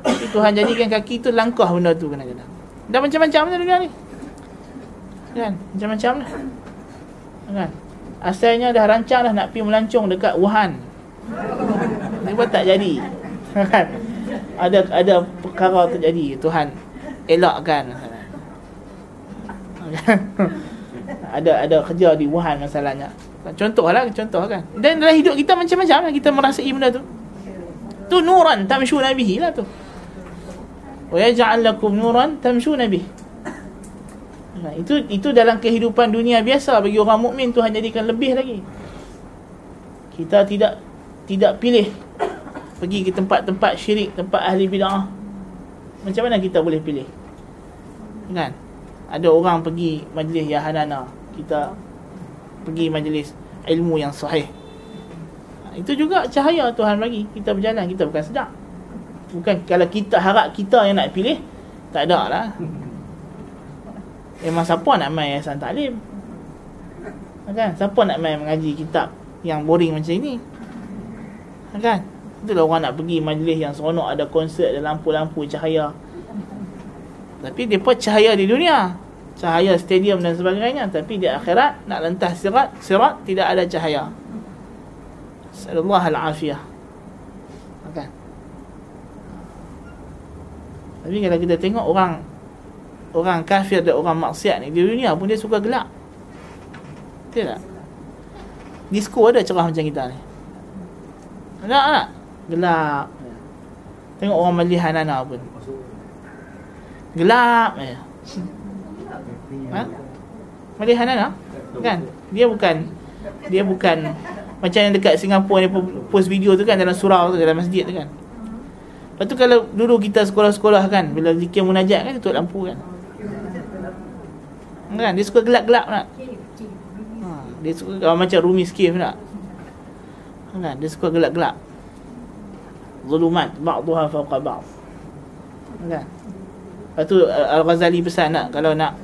Tapi Tuhan jadikan kaki tu langkah benda tu kadang-kadang. Dah macam-macam ni dunia ni. Kan? Macam-macam lah. Kan? Asalnya dah rancang dah nak pergi melancong dekat Wuhan tiba tak jadi. Kan? Ada ada perkara terjadi. Tuhan elakkan. Ada ada kerja di Wuhan masalahnya. Contohlah contoh kan. Dan dalam hidup kita macam-macam lah. Kita merasai benda tu. Tu nuran tamshu nabihi lah tu. Wa yaj'al lakum nuran tamshu nabihi. Nah, itu itu dalam kehidupan dunia biasa. Bagi orang mukmin Tuhan jadikan lebih lagi. Kita tidak tidak pilih pergi ke tempat-tempat syirik tempat ahli bidah macam mana kita boleh pilih? Kan? Ada orang pergi majlis yahanana kita pergi majlis ilmu yang sahih. Itu juga cahaya Tuhan bagi kita berjalan kita bukan sedar. Bukan kalau kita harap kita yang nak pilih tak ada lah. Memang siapa nak main yayasan taklim? Kan? Siapa nak main mengaji kitab Yang boring macam ini Kan? Itulah orang nak pergi majlis yang seronok Ada konsert, ada lampu-lampu, cahaya. Tapi mereka cahaya di dunia. Cahaya stadium dan sebagainya. Tapi di akhirat Nak lentas sirat Sirat tidak ada cahaya. Sallallahu al-afiyah Kan? Tapi kalau kita tengok orang Orang kafir dan orang maksiat ni Di dunia pun dia suka gelap Betul tak? Disco ada cerah macam kita ni Ada tak? Gelap. Tengok orang majlis Hanana pun. Gelap je ha? Majlis Hanana Kan? Dia bukan. Dia bukan. Macam yang dekat Singapura ni Post video tu kan Dalam surau tu Dalam masjid tu kan. Lepas tu kalau dulu kita sekolah-sekolah kan Bila zikir munajat kan Tutup lampu kan. Kan? Dia suka gelap-gelap nak. Ha, Dia suka oh, macam Rumi Skif nak Kan? Dia suka gelap-gelap zulumat ba'daha fawqa ba'd. Kan? Lepas tu al-Ghazali pesan nak kalau nak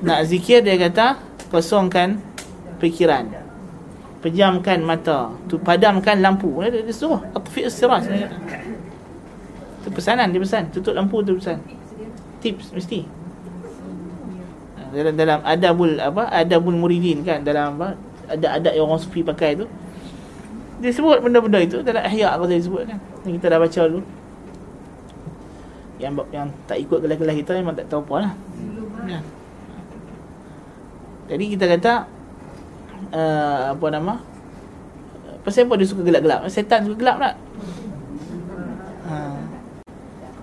nak zikir dia kata kosongkan fikiran. Pejamkan mata. Tu padamkan lampu. Dia, dia suruh atfi as-siraj tu pesanan dia pesan. Tutup lampu tu pesan. Tips mesti. Dalam dalam adabul apa adabul muridin kan dalam apa ada adat yang orang sufi pakai tu dia sebut benda-benda itu dalam ihya apa dia sebut kan. Yang kita dah baca dulu. Yang yang tak ikut kelas-kelas kita memang tak tahu apa lah. Ya. jadi kita kata uh, apa nama? Pasal apa dia suka gelap-gelap? Setan suka gelap tak? Ha.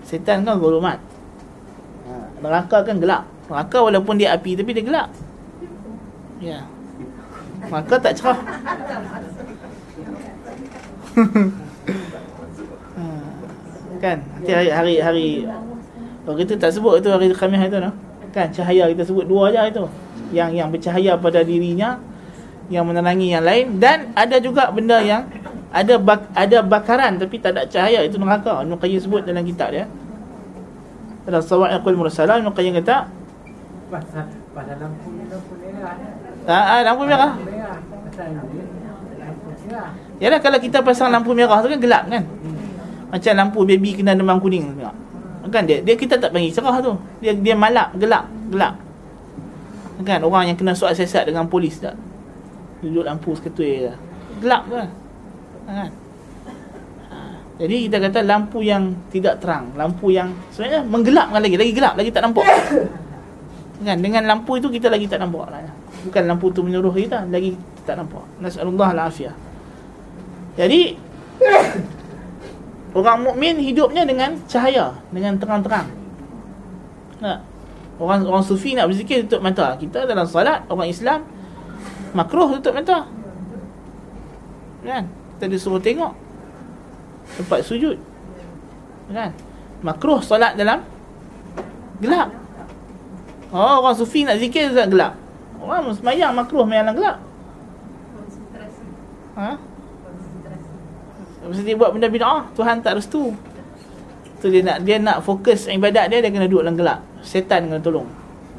setan kan gulumat ha. neraka kan gelap. Neraka walaupun dia api tapi dia gelap. Ya. Maka tak cerah kan? Nanti hari hari hari kalau kita tak sebut itu hari Khamis itu no? kan? Cahaya kita sebut dua aja itu yang yang bercahaya pada dirinya yang menerangi yang lain. Dan ada juga benda yang ada bak, ada bakaran tapi tak ada cahaya itu neraka. Ibn Qayyim sebut dalam kitab dia. Dalam Sawa'iqul Mursalah Ibn Qayyim kata pada lampu merah. Ah, ah lampu merah Yalah kalau kita pasang lampu merah tu kan gelap kan. Macam lampu baby kena demam kuning. Kan dia dia kita tak panggil cerah tu. Dia dia malap, gelap, gelap. Kan orang yang kena suat sesat dengan polis tak. Duduk lampu seketui je. Gelap kan. Kan. Ha. Jadi kita kata lampu yang tidak terang, lampu yang sebenarnya menggelapkan lagi, lagi gelap, lagi tak nampak. Kan dengan lampu itu kita lagi tak nampak lah. Bukan lampu tu menyuruh kita, lagi tak nampak. Nasallallahu alaihi jadi orang mukmin hidupnya dengan cahaya, dengan terang-terang. Nah, orang orang sufi nak berzikir tutup mata. Kita dalam solat orang Islam makruh tutup mata. Kan? Kita disuruh tengok tempat sujud. Kan? Makruh solat dalam gelap. Oh, orang sufi nak zikir dalam gelap. Orang semayang makruh main dalam gelap. Ha? Mesti dia buat benda bid'ah, Tuhan tak restu. Tu dia nak dia nak fokus ibadat dia dia kena duduk dalam gelap. Setan kena tolong.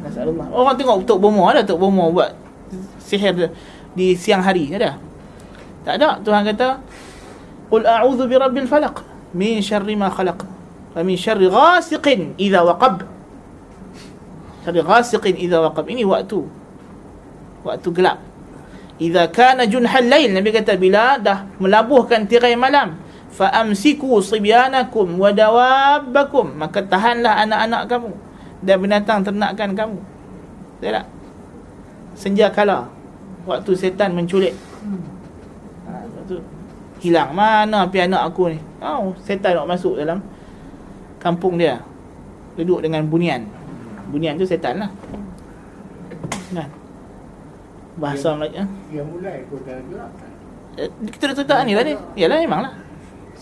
Nasallahu. Orang tengok Tok Bomo ada Tok Bomo buat sihir di siang hari ada. Tak ada. Tuhan kata Qul a'udzu birabbil falaq min syarri ma khalaq wa min syarri ghasiqin idza waqab. Syarri ghasiqin idza waqab. Ini waktu waktu gelap. Iza kana junhal lail Nabi kata bila dah melabuhkan tirai malam fa amsiku sibyanakum wa dawabakum maka tahanlah anak-anak kamu dan binatang ternakan kamu. Betul tak? Senja kala waktu setan menculik. Ha, waktu hilang mana api anak aku ni? Oh, setan nak masuk dalam kampung dia. Duduk dengan bunian. Bunian tu setan lah. Kan? Bahasa Melayu eh? Dia mulai kau dah gelap eh, Kita dah tutup ni tadi. Yalah memang lah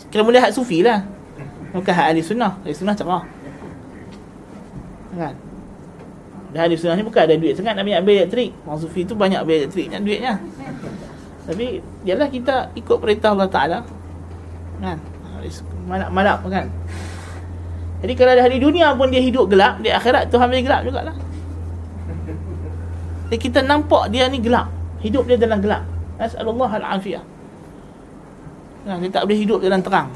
Kira mulai hak sufi lah. Bukan hak ahli sunnah. Ahli sunnah cerah Kan? Dah ahli sunnah ni bukan ada duit sangat Nak ambil elektrik. Orang sufi tu banyak ambil elektrik Yang duitnya. Tapi Yalah kita ikut perintah Allah Ta'ala. Kan? Malap-malap kan? Jadi kalau dah di dunia pun dia hidup gelap Di akhirat Tuhan bagi gelap jugalah Jadi kita nampak dia ni gelap. Hidup dia dalam gelap. Nasallallahu al-afiyah. Nah, dia tak boleh hidup dalam terang.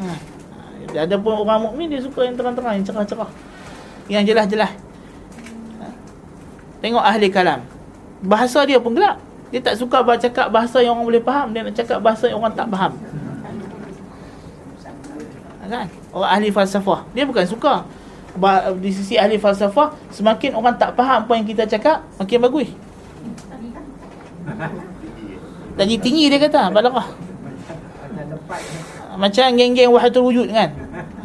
Ha. Ada pun orang mukmin dia suka yang terang-terang, yang cerah-cerah. Yang jelas-jelas. Ha. Tengok ahli kalam. Bahasa dia pun gelap. Dia tak suka cakap bahasa yang orang boleh faham, dia nak cakap bahasa yang orang tak faham. Ha, kan? Orang ahli falsafah, dia bukan suka di sisi ahli falsafah semakin orang tak faham apa yang kita cakap, makin bagus. Lagi tinggi dia kata, balaqah macam geng-geng wahatul wujud kan?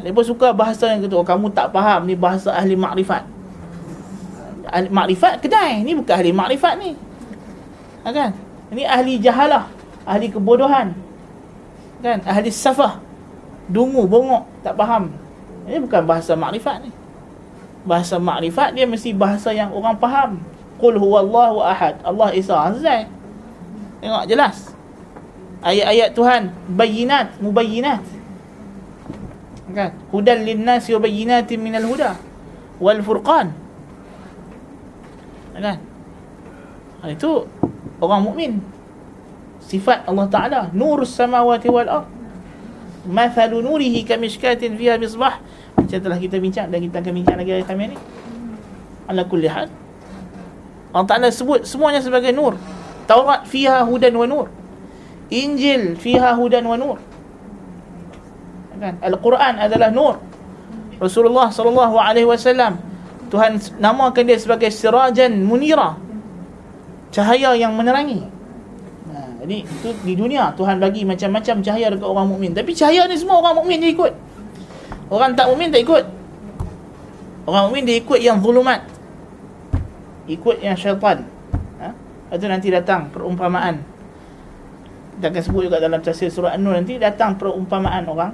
Mereka suka bahasa yang kata oh, kamu tak faham ni bahasa ahli makrifat. Ahli makrifat kedai ni bukan ahli makrifat ni. Ha, kan? Ini ahli jahalah ahli kebodohan. Kan? Ahli safah. Dungu bongok tak faham. Ini bukan bahasa makrifat ni bahasa makrifat dia mesti bahasa yang orang faham. Qul huwallahu ahad. Allah Isa Azza tengok jelas. Ayat-ayat Tuhan. Bayinat mubayyinat kan? Hudan linnas wa bayyinatin minal huda. Wal furqan. Kan? Ha, itu orang mukmin. Sifat Allah Taala. Nurus samawati wal ard. Mathalu nurihi kamishkatin fiha misbah macam telah kita bincang dan kita akan bincang lagi hari kami ni ala kulli hal Allah Taala sebut semuanya sebagai nur Taurat fiha hudan wa nur Injil fiha hudan wa nur. Kan? Al-Quran adalah nur. Rasulullah sallallahu alaihi wasallam Tuhan namakan dia sebagai sirajan munira. Cahaya yang menerangi. Nah, jadi itu di dunia Tuhan bagi macam-macam cahaya dekat orang mukmin. Tapi cahaya ni semua orang mukmin dia ikut. Orang tak mukmin tak ikut. Orang mukmin dia ikut yang zulumat. Ikut yang syaitan. Ha? Itu nanti datang perumpamaan kita akan sebut juga dalam tafsir surah An-Nur nanti datang perumpamaan orang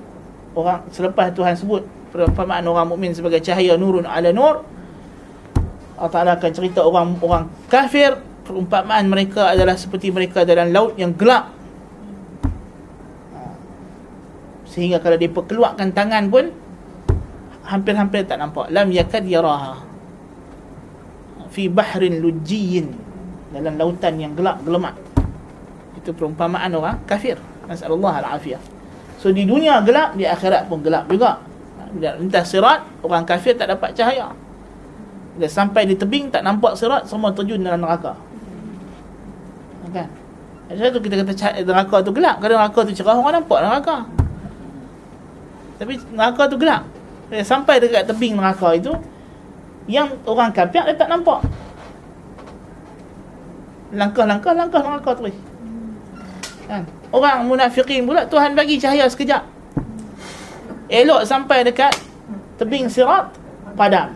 orang selepas Tuhan sebut perumpamaan orang mukmin sebagai cahaya nurun ala nur Allah Taala akan cerita orang orang kafir perumpamaan mereka adalah seperti mereka dalam laut yang gelap sehingga kalau dia keluarkan tangan pun hampir-hampir tak nampak. Lam yakad yaraha. Fi bahrin lujiyyin dalam lautan yang gelap gelamak itu perumpamaan orang kafir. Nasallahu alafiyah. So di dunia gelap di akhirat pun gelap juga. Bila lintas sirat orang kafir tak dapat cahaya. Bila sampai di tebing tak nampak sirat semua terjun dalam neraka. Kan? Sebab tu kita kata neraka tu gelap. Kalau neraka tu cerah orang nampak neraka. Tapi neraka tu gelap bila sampai dekat tebing neraka itu yang orang kafir dia tak nampak. Langkah-langkah langkah neraka terus kan? Orang munafikin pula Tuhan bagi cahaya sekejap. Elok sampai dekat Tebing sirat Padam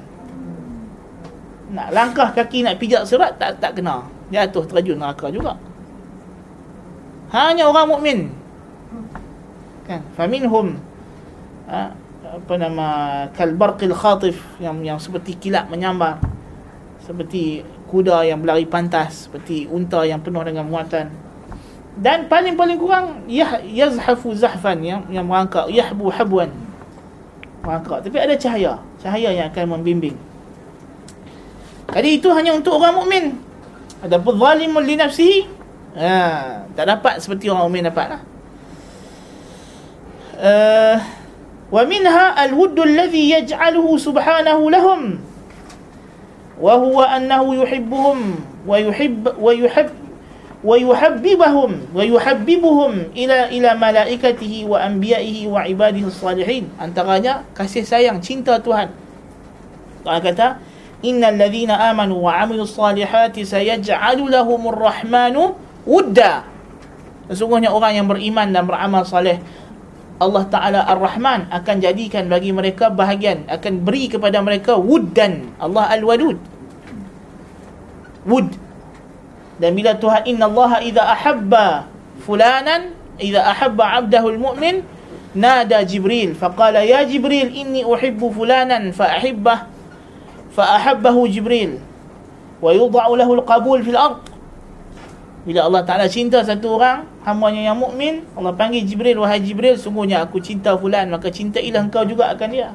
Nak langkah kaki nak pijak sirat Tak tak kena. Jatuh terjun neraka juga. Hanya orang mukmin. Kan? Faminhum ha, Apa nama Kalbarqil khatif Yang yang seperti kilat menyambar Seperti kuda yang berlari pantas Seperti unta yang penuh dengan muatan. Dan paling-paling kurang yah, yazhafu zahfan yang yang merangkak yahbu habwan. Merangkak. Tapi ada cahaya cahaya yang akan membimbing. Jadi itu hanya untuk orang mukmin. Adapun zalimun li nafsihi ha, tak dapat seperti orang mukmin dapatlah uh, ومنها الود الذي يجعله سبحانه لهم وهو أنه يحبهم ويحب ويحب ويحببهم ويحببهم إلى إلى ملائكته وأنبيائه وعباده الصالحين. antaranya kasih sayang شنتا Tuhan. Tuhan kata إن الذين آمنوا وعملوا الصالحات سيجعل لهم الرحمن ودا sesungguhnya orang yang beriman dan beramal saleh Allah Ta'ala Ar-Rahman akan jadikan bagi mereka bahagian akan beri kepada mereka wuddan Allah Al-Wadud. Wud. Dan bila Tuhan inna Allah idza ahabba fulanan idza ahabba 'abdahu al-mu'min nada Jibril. Faqala ya Jibril inni uhibbu fulanan fa ahibbah fa ahabbahu Jibril wa yudha'u lahu al-qabul fil ard bila Allah Ta'ala cinta satu orang hambanya yang mukmin Allah panggil Jibril wahai Jibril sungguhnya aku cinta fulan maka cintailah engkau juga akan dia.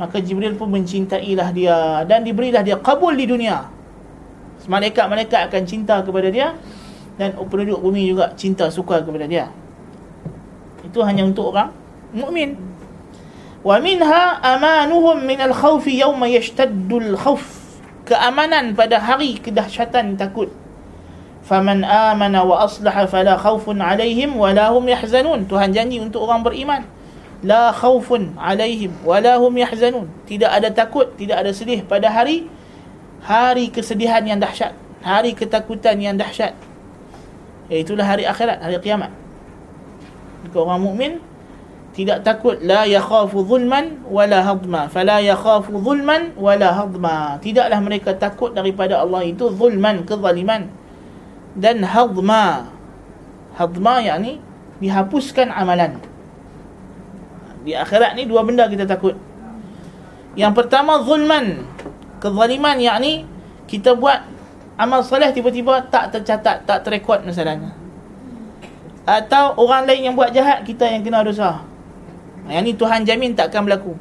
Maka Jibril pun mencintailah dia dan diberilah dia kabul di dunia. Malaikat-malaikat akan cinta kepada dia dan penduduk bumi juga cinta suka kepada dia. Itu hanya untuk orang mukmin. Wa minha amanuhum min al-khawf yawma yashtaddu al-khawf keamanan pada hari kedahsyatan takut faman amana wa aslaha fala khawfun alaihim wa la hum yahzanun. Tuhan janji untuk orang beriman la khawfun alaihim wa la hum yahzanun. Tidak ada takut tidak ada sedih pada hari hari kesedihan yang dahsyat hari ketakutan yang dahsyat. Itulah hari akhirat, hari kiamat. Jika orang mukmin tidak takut la yakhafu zulman wala hadma. Fala yakhafu zulman wala hadma. Tidaklah mereka takut daripada Allah itu zulman kezaliman dan hadma hadma yakni dihapuskan amalan di akhirat ni dua benda kita takut yang pertama zulman kezaliman yakni kita buat amal soleh tiba-tiba tak tercatat, tak terekod masalahnya. Atau orang lain yang buat jahat, kita yang kena dosa. Yang ni Tuhan jamin takkan berlaku.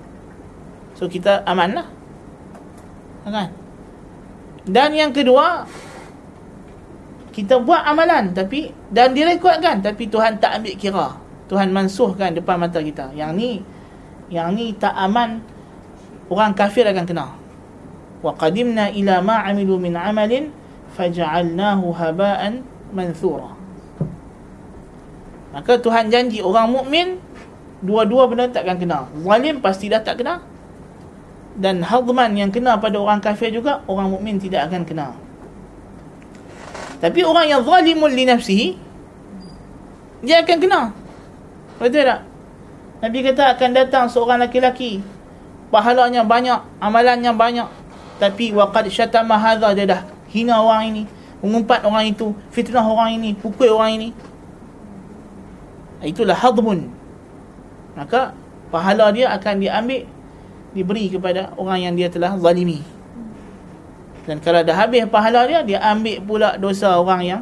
So kita aman lah. Kan? Dan yang kedua, kita buat amalan tapi dan direkodkan tapi Tuhan tak ambil kira. Tuhan mansuhkan depan mata kita. Yang ni yang ni tak aman orang kafir akan kena. Wa qadimna ila ma amilu min amalin faj'alnahu haba'an manthura maka Tuhan janji orang mukmin dua-dua benda takkan kena zalim pasti dah tak kena dan hadman yang kena pada orang kafir juga orang mukmin tidak akan kena tapi orang yang zalimun li nafsihi dia akan kena betul tak Nabi kata akan datang seorang laki-laki pahalanya banyak amalannya banyak tapi waqad syatama hadha dia dah hina orang ini, mengumpat orang itu, fitnah orang ini, pukul orang ini. Itulah hadmun. Maka pahala dia akan diambil diberi kepada orang yang dia telah zalimi. Dan kalau dah habis pahala dia, dia ambil pula dosa orang yang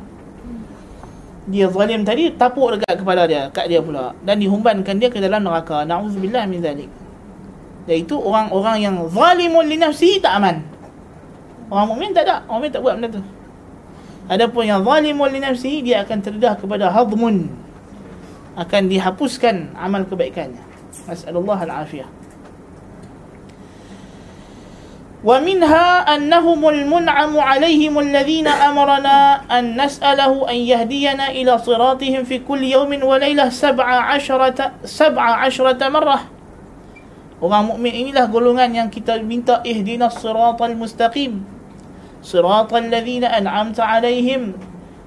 dia zalim tadi tapuk dekat kepala dia, kat dia pula dan dihumbankan dia ke dalam neraka. Nauzubillah min zalik. Dan itu orang-orang yang zalimun li nafsihi tak aman. Orang mukmin tak ada. Orang mukmin tak buat benda tu. Adapun yang zalimun li nafsihi dia akan terdedah kepada hadmun. Akan dihapuskan amal kebaikannya. Mas'alullah al-afiyah. ومنها أنهم المنعم عليهم الذين أمرنا أن نسأله أن يهدينا إلى صراطهم في كل يوم وليلة سبع عشرة سبع عشرة مرة. Orang mukmin inilah golongan yang kita minta ihdinas siratal mustaqim الذين أنعمت عليهم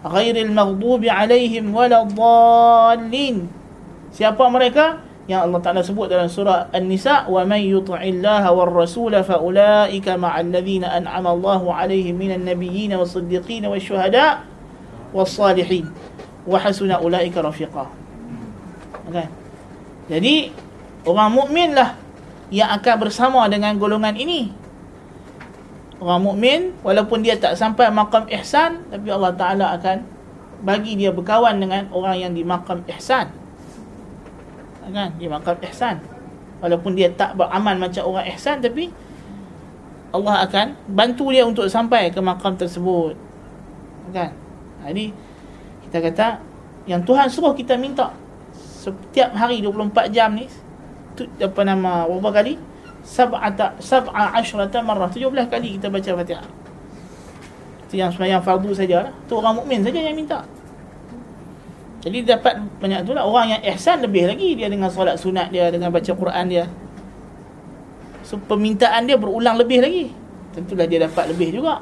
غير المغضوب عليهم ولا الضالين siapa mereka? Yang Allah Taala sebut dalam surah An-Nisa wa may yuti'illaha war rasul fa ulaika ma'al ladzina an'ama Allahu 'alaihim minan nabiyyin was siddiqin was syuhada was salihin wa hasuna ulaika rafiqa okay. jadi orang mukminlah yang akan bersama dengan golongan ini. Orang mukmin walaupun dia tak sampai makam ihsan tapi Allah Taala akan bagi dia berkawan dengan orang yang di makam ihsan kan di makam ihsan walaupun dia tak beramal macam orang ihsan tapi Allah akan bantu dia untuk sampai ke makam tersebut kan jadi kita kata yang Tuhan suruh kita minta setiap hari 24 jam ni tu apa nama berapa kali sab'ata sab'a asyrata marrah 17 kali kita baca Fatihah. Itu yang sembahyang fardu saja. Tu orang mukmin saja yang minta. Jadi dapat banyak tu lah orang yang ihsan lebih lagi dia dengan solat sunat dia dengan baca Quran dia. So permintaan dia berulang lebih lagi. Tentulah dia dapat lebih juga.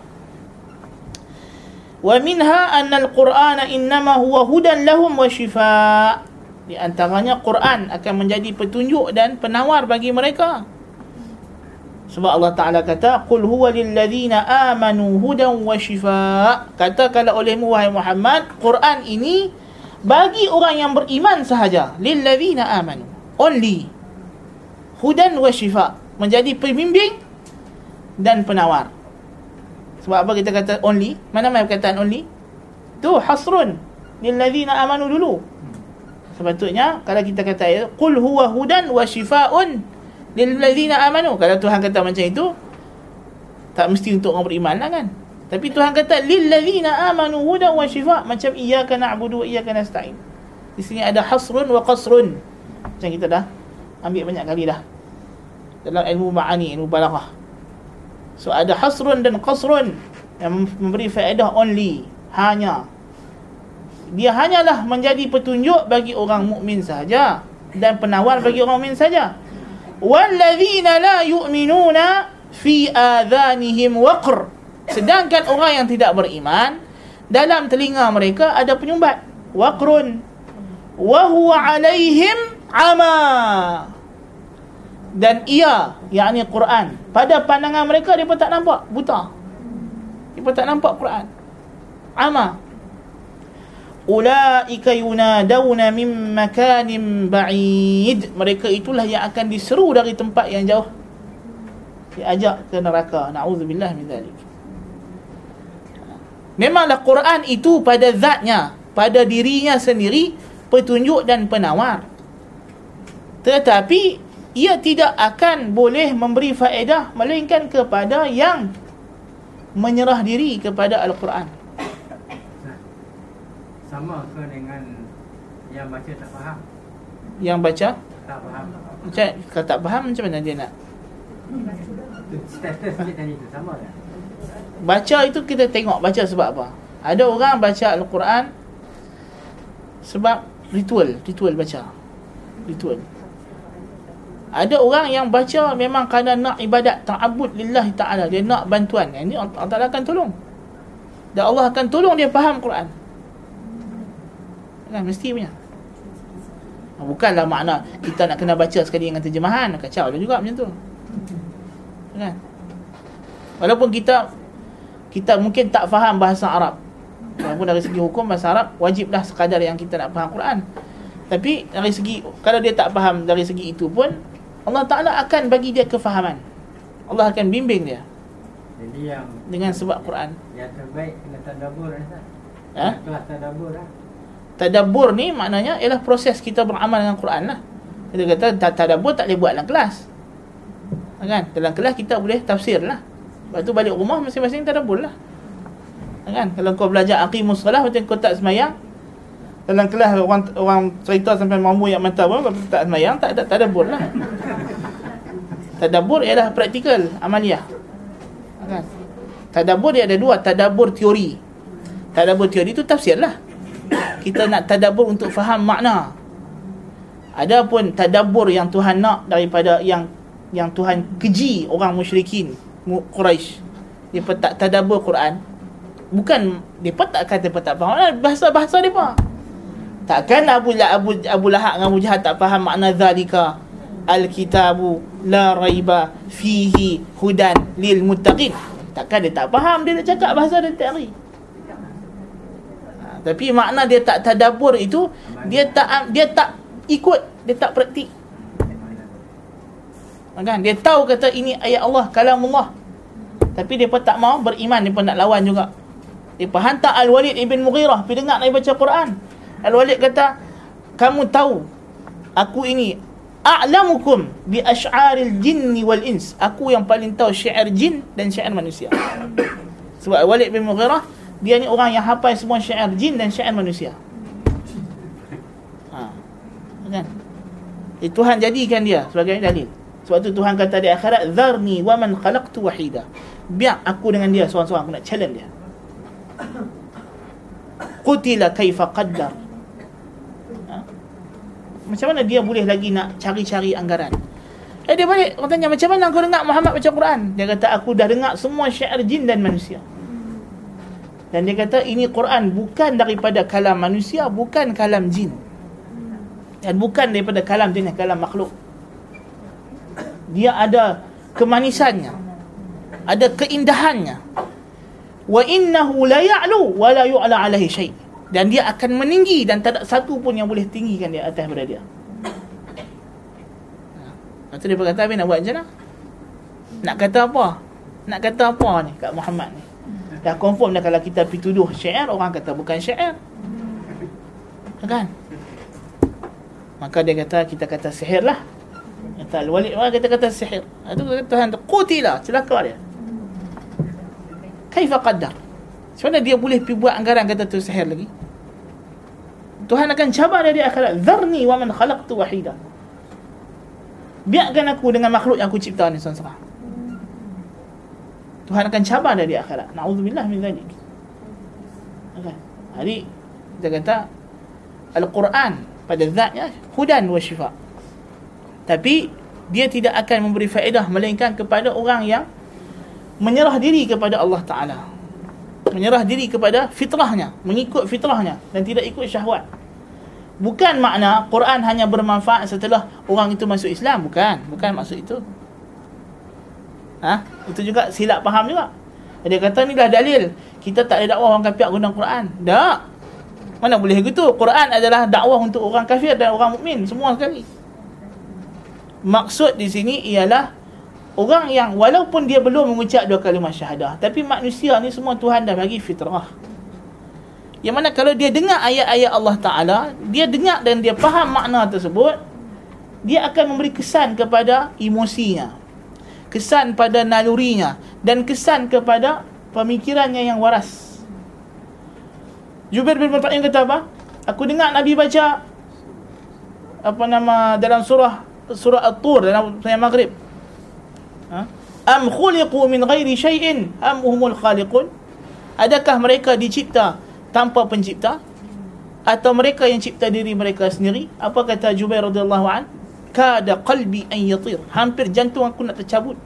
Wa minha anna al-Qur'ana innama huwa hudan lahum wa shifa. Di antaranya Quran akan menjadi petunjuk dan penawar bagi mereka. Sebab Allah Ta'ala kata Qul huwa lilladzina amanu hudan wa shifa Katakanlah olehmu wahai Muhammad Quran ini Bagi orang yang beriman sahaja Lilladzina amanu Only Hudan wa shifa Menjadi pembimbing Dan penawar. Sebab apa kita kata only? Mana mana perkataan only? Tu hasrun. Lilladzina amanu dulu. Sepatutnya Kalau kita kata Qul huwa hudan wa shifa'un lilladzina amanu. Kalau Tuhan kata macam itu tak mesti untuk orang beriman lah kan Tapi Tuhan kata lillazina amanu huda wa shifa macam iyyaka na'budu wa iyyaka nasta'in. Di sini ada hasrun wa qasrun. Macam kita dah ambil banyak kali dah. Dalam ilmu ma'ani, ilmu balaghah. So ada hasrun dan qasrun yang memberi faedah only, hanya. Dia hanyalah menjadi petunjuk bagi orang mukmin saja dan penawar bagi orang mukmin saja. Wallazina la yu'minuna fi adhanihim waqr Sedangkan orang yang tidak beriman dalam telinga mereka ada penyumbat. Waqrun. Wa huwa alaihim ama. Dan ia yakni Quran pada pandangan mereka dia tak nampak buta. Dia tak nampak Quran. Ama. Ulaika yunadawna min makanin ba'id. Mereka itulah yang akan diseru dari tempat yang jauh. Diajak ke neraka. Naudzubillah min zalik Memanglah Quran itu pada zatnya, pada dirinya sendiri petunjuk dan penawar. Tetapi ia tidak akan boleh memberi faedah melainkan kepada yang menyerah diri kepada Al-Quran. Sama ke dengan yang baca tak faham? Yang baca tak faham. Macam kalau tak faham macam mana dia nak? Status dia tadi tu sama tak? Baca itu kita tengok baca sebab apa? Ada orang baca Al-Quran sebab ritual, ritual baca. Ritual. Ada orang yang baca memang kerana nak ibadat ta'abbud lillahi ta'ala. Dia nak bantuan. Ini Allah Ta'ala akan tolong. Dan Allah akan tolong dia faham Quran. Kan, mesti punya. Bukanlah makna kita nak kena baca sekali dengan terjemahan. Kacau juga macam tu. Kan? Walaupun kita kita mungkin tak faham bahasa Arab. Walaupun dari segi hukum bahasa Arab wajiblah sekadar yang kita nak faham Quran. Tapi dari segi kalau dia tak faham dari segi itu pun Allah Taala akan bagi dia kefahaman. Allah akan bimbing dia. Jadi yang dengan sebab Quran. Yang terbaik kena tadabbur Ustaz. Ha? Kelas lah. Tadabbur ni maknanya ialah proses kita beramal dengan Quran lah. Kita kata tadabbur tak boleh buat dalam kelas. Kan? Dalam kelas kita boleh tafsir lah. Lepas tu balik rumah masing-masing tadabbur lah. Kan? Kalau kau belajar aqimus salah macam kau tak semayang. Dalam kelas orang orang cerita sampai mampu yang mantap pun tak semayang, tak tak tadabbur lah. Tadabbur ialah praktikal, amaliah. Kan? Tadabbur dia ada dua, tadabbur teori. Tadabbur teori tu tafsir lah. Kita nak tadabbur untuk faham makna. Adapun tadabbur yang Tuhan nak daripada yang yang Tuhan keji orang musyrikin Quraisy pun tak tadabbur Quran. Bukan pun tak kata dia tak faham. Bahasa-bahasa pun takkan Abu Abu Abu Lahab dengan Abu tak faham makna zalika? Al-kitabu la raiba fihi hudan lil muttaqin takkan dia tak faham dia nak cakap bahasa dia tak reti ha, tapi makna dia tak tadabbur itu dia tak dia tak ikut dia tak praktik kan? Dia tahu kata ini ayat Allah kalam Allah tapi dia pun tak mau beriman dia pun nak lawan juga. Dia pun hantar Al-Walid Ibn Mughirah pergi dengar Nabi baca Quran. Al-Walid kata kamu tahu aku ini a'lamukum bi asy'aril jinni wal ins. Aku yang paling tahu syair jin dan syair manusia. Sebab Al-Walid bin Mughirah dia ni orang yang hafal semua syair jin dan syair manusia. Ha. Kan? Eh, Tuhan jadikan dia sebagai dalil sebab tu Tuhan kata di akhirat zarni wa man khalaqtu wahida. Biar aku dengan dia seorang-seorang aku nak challenge dia. Qutila kaifa qaddar. Ha? macam mana dia boleh lagi nak cari-cari anggaran? Eh dia balik orang tanya macam mana kau dengar Muhammad baca Quran? Dia kata aku dah dengar semua syair jin dan manusia. Dan dia kata ini Quran bukan daripada kalam manusia bukan kalam jin. Dan bukan daripada kalam jenis kalam makhluk dia ada kemanisannya. Ada keindahannya. Wa innahu la ya'lu wa la yu'la alaihi syai. Dan dia akan meninggi dan tak ada satu pun yang boleh tinggikan dia atas daripada dia. Lepas dia berkata nak buat macam mana? Nak kata apa? Nak kata apa ni Kat Muhammad ni? Dah confirm dah Kalau kita pergi tuduh syair Orang kata bukan syair. Kan? Maka dia kata Kita kata sihir lah Kata Al-Walid Kita kata sihir? Itu kata Tuhan tu Qutilah Celaka dia. Kaifa qaddar? Macam mana dia boleh pergi buat anggaran kata tu sihir lagi? Tuhan akan cabar dia di akhirat. Zarni wa man khalaqtu wahida. Biarkan aku dengan makhluk yang aku cipta ni seorang Tuhan akan cabar dia di akhirat. Na'udzubillah min zalik. Okay. jadi dia kata Al-Quran pada zatnya hudan wa syifa tapi dia tidak akan memberi faedah melainkan kepada orang yang menyerah diri kepada Allah Ta'ala. Menyerah diri kepada fitrahnya mengikut fitrahnya dan tidak ikut syahwat. Bukan makna Quran hanya bermanfaat setelah orang itu masuk Islam. Bukan bukan maksud itu. Ha? itu juga silap faham juga. Dia kata ni dah dalil. Kita tak ada dakwah orang kafir guna Quran. Tak. Mana boleh begitu Quran adalah dakwah untuk orang kafir dan orang mukmin. Semua sekali maksud di sini ialah orang yang walaupun dia belum mengucap dua kalimah syahadah tapi manusia ni semua Tuhan dah bagi fitrah yang mana kalau dia dengar ayat-ayat Allah Ta'ala dia dengar dan dia faham makna tersebut dia akan memberi kesan kepada emosinya kesan pada nalurinya dan kesan kepada pemikirannya yang waras Jubair bin Mut'im kata apa? Aku dengar Nabi baca apa nama dalam surah surah At-Tur dalam ayat Maghrib. Ha? am khuliqu min ghairi syai'in am humul khaliqun? Adakah mereka dicipta tanpa pencipta? Atau mereka yang cipta diri mereka sendiri? Apa kata Jubair radhiyallahu an? Kada qalbi an yatir. Hampir jantung aku nak tercabut.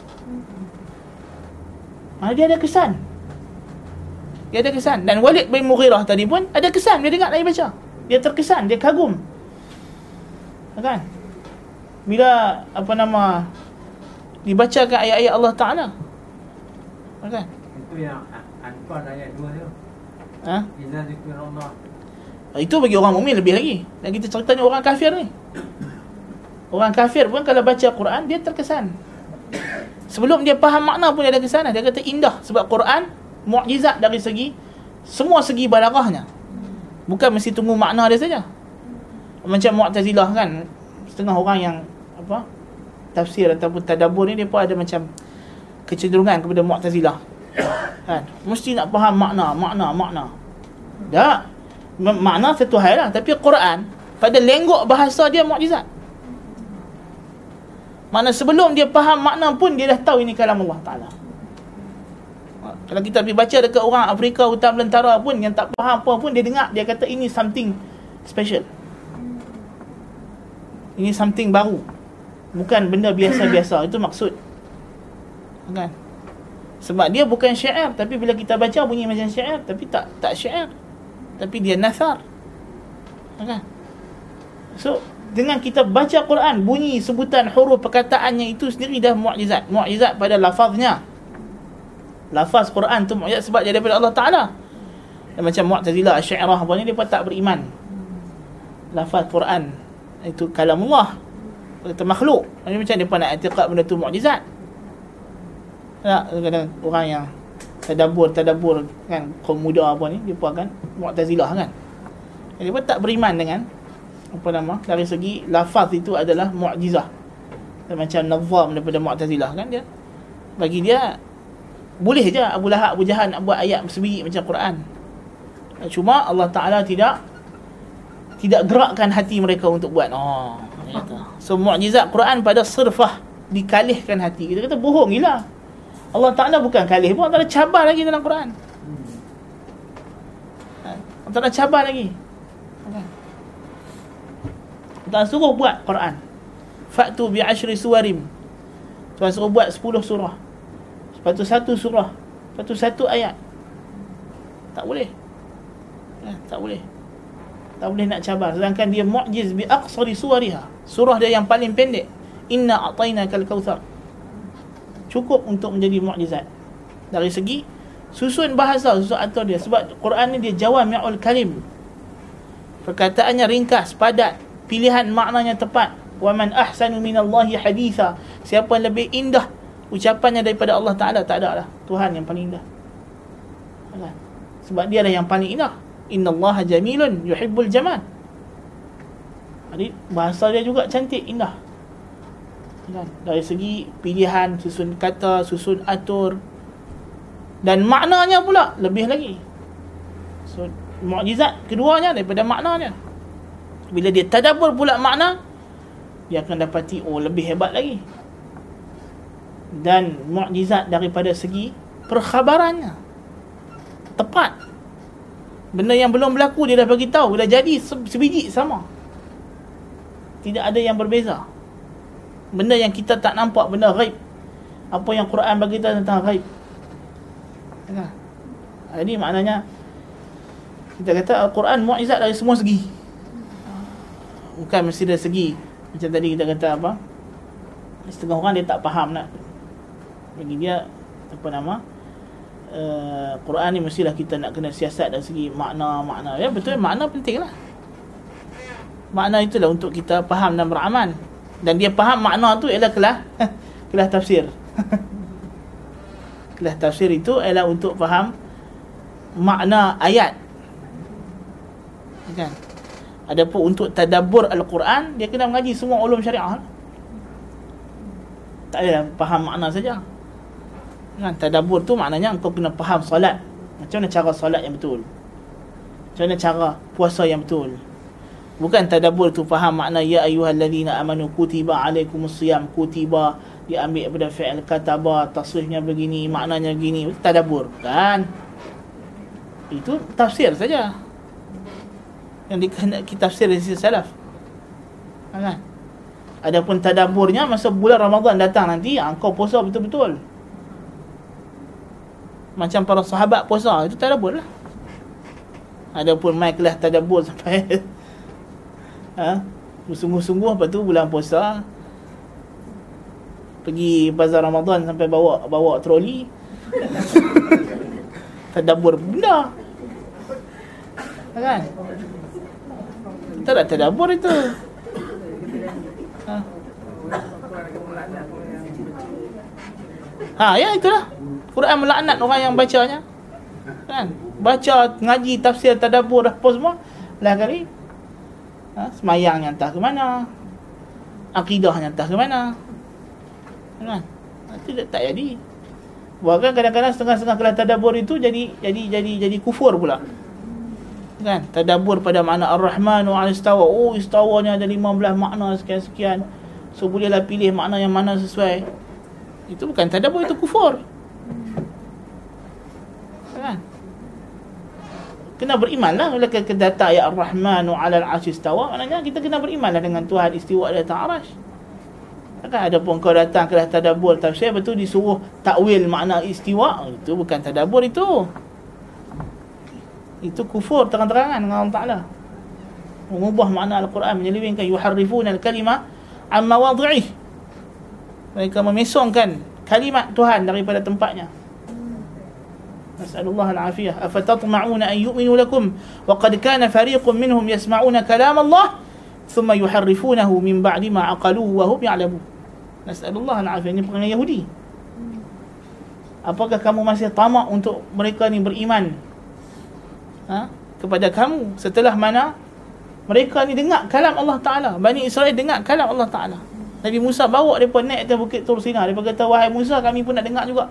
Ha, dia ada kesan. Dia ada kesan. Dan Walid bin Mughirah tadi pun ada kesan. Dia dengar Nabi baca. Dia terkesan. Dia kagum. Kan bila apa nama dibacakan ayat-ayat Allah Taala. Kan? Itu yang Anfal ayat 2 tu. Ha? Iza zikrullah. Ah, itu bagi orang mukmin lebih lagi. Dan kita ceritanya orang kafir ni. Orang kafir pun kalau baca Quran dia terkesan. Sebelum dia faham makna pun dia ada kesan. Dia kata indah sebab Quran mukjizat dari segi semua segi balaghahnya. Bukan mesti tunggu makna dia saja. Macam Mu'tazilah kan setengah orang yang apa tafsir ataupun tadabbur ni depa ada macam kecenderungan kepada Mu'tazilah. Kan? Mesti nak faham makna, makna, makna. Tak. Makna satu hal lah. Tapi Quran, pada lenggok bahasa dia mukjizat. Mana sebelum dia faham makna pun dia dah tahu ini kalam Allah Ta'ala. Kalau kita pergi baca dekat orang Afrika Hutan Belantara pun yang tak faham apa pun dia dengar dia kata ini something special. Ini something baru bukan benda biasa-biasa. Itu maksud. Kan? Sebab dia bukan syair tapi bila kita baca bunyi macam syair tapi tak tak syair. Tapi dia nasar. Kan? So dengan kita baca Quran bunyi sebutan huruf perkataannya itu sendiri dah mukjizat mukjizat pada lafaznya. Lafaz Quran tu mukjizat sebab dia daripada Allah Taala. Dan macam Mu'tazilah Asy'ariyah apa ni depa tak beriman. Lafaz Quran itu kalam Allah kata makhluk. Ini macam dia pun nak etiqat benda tu mukjizat. Tak kadang orang yang tadabbur tadabbur kan kaum muda apa ni dia pun akan mu'tazilah kan. Dia pun tak beriman dengan apa nama dari segi lafaz itu adalah mukjizah. Macam nazam daripada mu'tazilah kan dia. Bagi dia boleh je Abu Lahab Abu Jahal nak buat ayat sebiji macam Quran. Cuma Allah Taala tidak tidak gerakkan hati mereka untuk buat. Oh kata. So mukjizat Quran pada sirfah dikalihkan hati. Kita kata bohong gila. Allah Taala bukan kalih pun, Allah Taala cabar lagi dalam Quran. Ha, Allah Taala cabar lagi. Allah Taala suruh buat Quran. Fa'tu bi ashri suwarim. Tuhan suruh buat 10 surah. Lepas tu satu surah. Lepas tu satu ayat. Tak boleh. Eh, tak boleh tak boleh nak cabar. Sedangkan dia mu'jiz bi aqsari suwariha. Surah dia yang paling pendek. Inna a'tainakal kautsar cukup untuk menjadi mukjizat dari segi susun bahasa susun atur dia. Sebab Quran ni dia jawami'ul kalim. Perkataannya ringkas padat. Pilihan maknanya tepat. Wa man ahsanu minallahi haditha. Siapa yang lebih indah ucapannya daripada Allah Taala tak ada lah. Tuhan yang paling indah. Sebab dia lah yang paling indah Inna Allah jamilun yuhibbul jamal. Jadi bahasa dia juga cantik, indah. Kan? Dari segi pilihan, susun kata, susun atur. Dan maknanya pula lebih lagi. So mukjizat keduanya daripada maknanya. Bila dia tadabbur pula makna dia akan dapati oh lebih hebat lagi. Dan mukjizat daripada segi perkhabarannya tepat benda yang belum berlaku dia dah bagi tahu dah jadi sebiji sama tidak ada yang berbeza benda yang kita tak nampak benda ghaib apa yang Quran bagi tahu tentang ghaib Ya. Jadi maknanya kita kata Al-Quran mu'izat dari semua segi. Bukan mesti dari segi macam tadi kita kata apa? Setengah orang dia tak faham nak bagi dia apa nama? Uh, Quran ni mestilah kita nak kena siasat dari segi makna-makna. Ya betul makna penting lah. Makna itulah untuk kita faham dan beramal. Dan dia faham makna tu ialah kelah kelah tafsir. Kelas tafsir itu adalah untuk faham makna ayat. Kan? Adapun untuk tadabbur Al-Quran, dia kena mengaji semua ulum syariah. Tak ada faham makna saja. Kan? Tadabbur tu maknanya engkau kena faham solat. Macam mana cara solat yang betul? Macam mana cara puasa yang betul? Bukan tadabbur tu faham makna ya ayyuhallazina amanu kutiba alaikumusiyam kutiba dia ambil daripada fi'il kataba tasrifnya begini maknanya begini tadabbur kan itu tafsir saja yang dikehendaki tafsir dari sisi salaf kan adapun tadabburnya masa bulan Ramadan datang nanti ha, kau puasa betul-betul macam para sahabat puasa itu tadabbur lah. Adapun mai kelas tadabbur sampai ha? Sungguh-sungguh lepas tu bulan puasa pergi bazar Ramadan sampai bawa bawa troli. Tadabbur benda. Kan? Kita tak tadabbur itu. Ha. ha ya itulah Quran melaknat orang yang bacanya. Kan? Baca ngaji tafsir tadabbur apa semua. Lah kali ha, semayang entah ke mana? Akidahnya entah ke mana? Kan? Tidak tak jadi. Bahkan kadang-kadang setengah-setengah kelas tadabbur itu jadi jadi jadi jadi kufur pula. Kan? Tadabbur pada makna ar-rahman wa istawa oh istawanya ada 15 makna sekian-sekian. So bolehlah pilih makna yang mana sesuai. Itu bukan tadabbur itu kufur kan kena beriman lah bila kita data ya ar-rahman wa ala al-arsh maknanya kita kena beriman lah dengan Tuhan istiwa di atas arasy Kan ada pun kau datang kelas tadabbur tafsir betul disuruh takwil makna istiwa itu bukan tadabbur itu. Itu kufur terang-terangan dengan Allah Taala. Mengubah makna Al-Quran menyelewengkan yuharrifuna al-kalima an mawadhi'ih. Mereka memesongkan kalimat Tuhan daripada tempatnya. Nas'alullah al-afiyah. Afatatma'una an yu'minu lakum wa qad kana fariqun minhum yasma'una kalam Allah thumma yuharrifunahu min ba'di ma aqaluhu wa hum ya'lamun. Nasallallahu al-afiyah ini perangai Yahudi. Apakah kamu masih tamak untuk mereka ni beriman? Ha? Kepada kamu setelah mana mereka ni dengar kalam Allah Taala. Bani Israel dengar kalam Allah Taala. Nabi Musa bawa depa naik atas bukit Tur Sina. Depa kata wahai Musa kami pun nak dengar juga.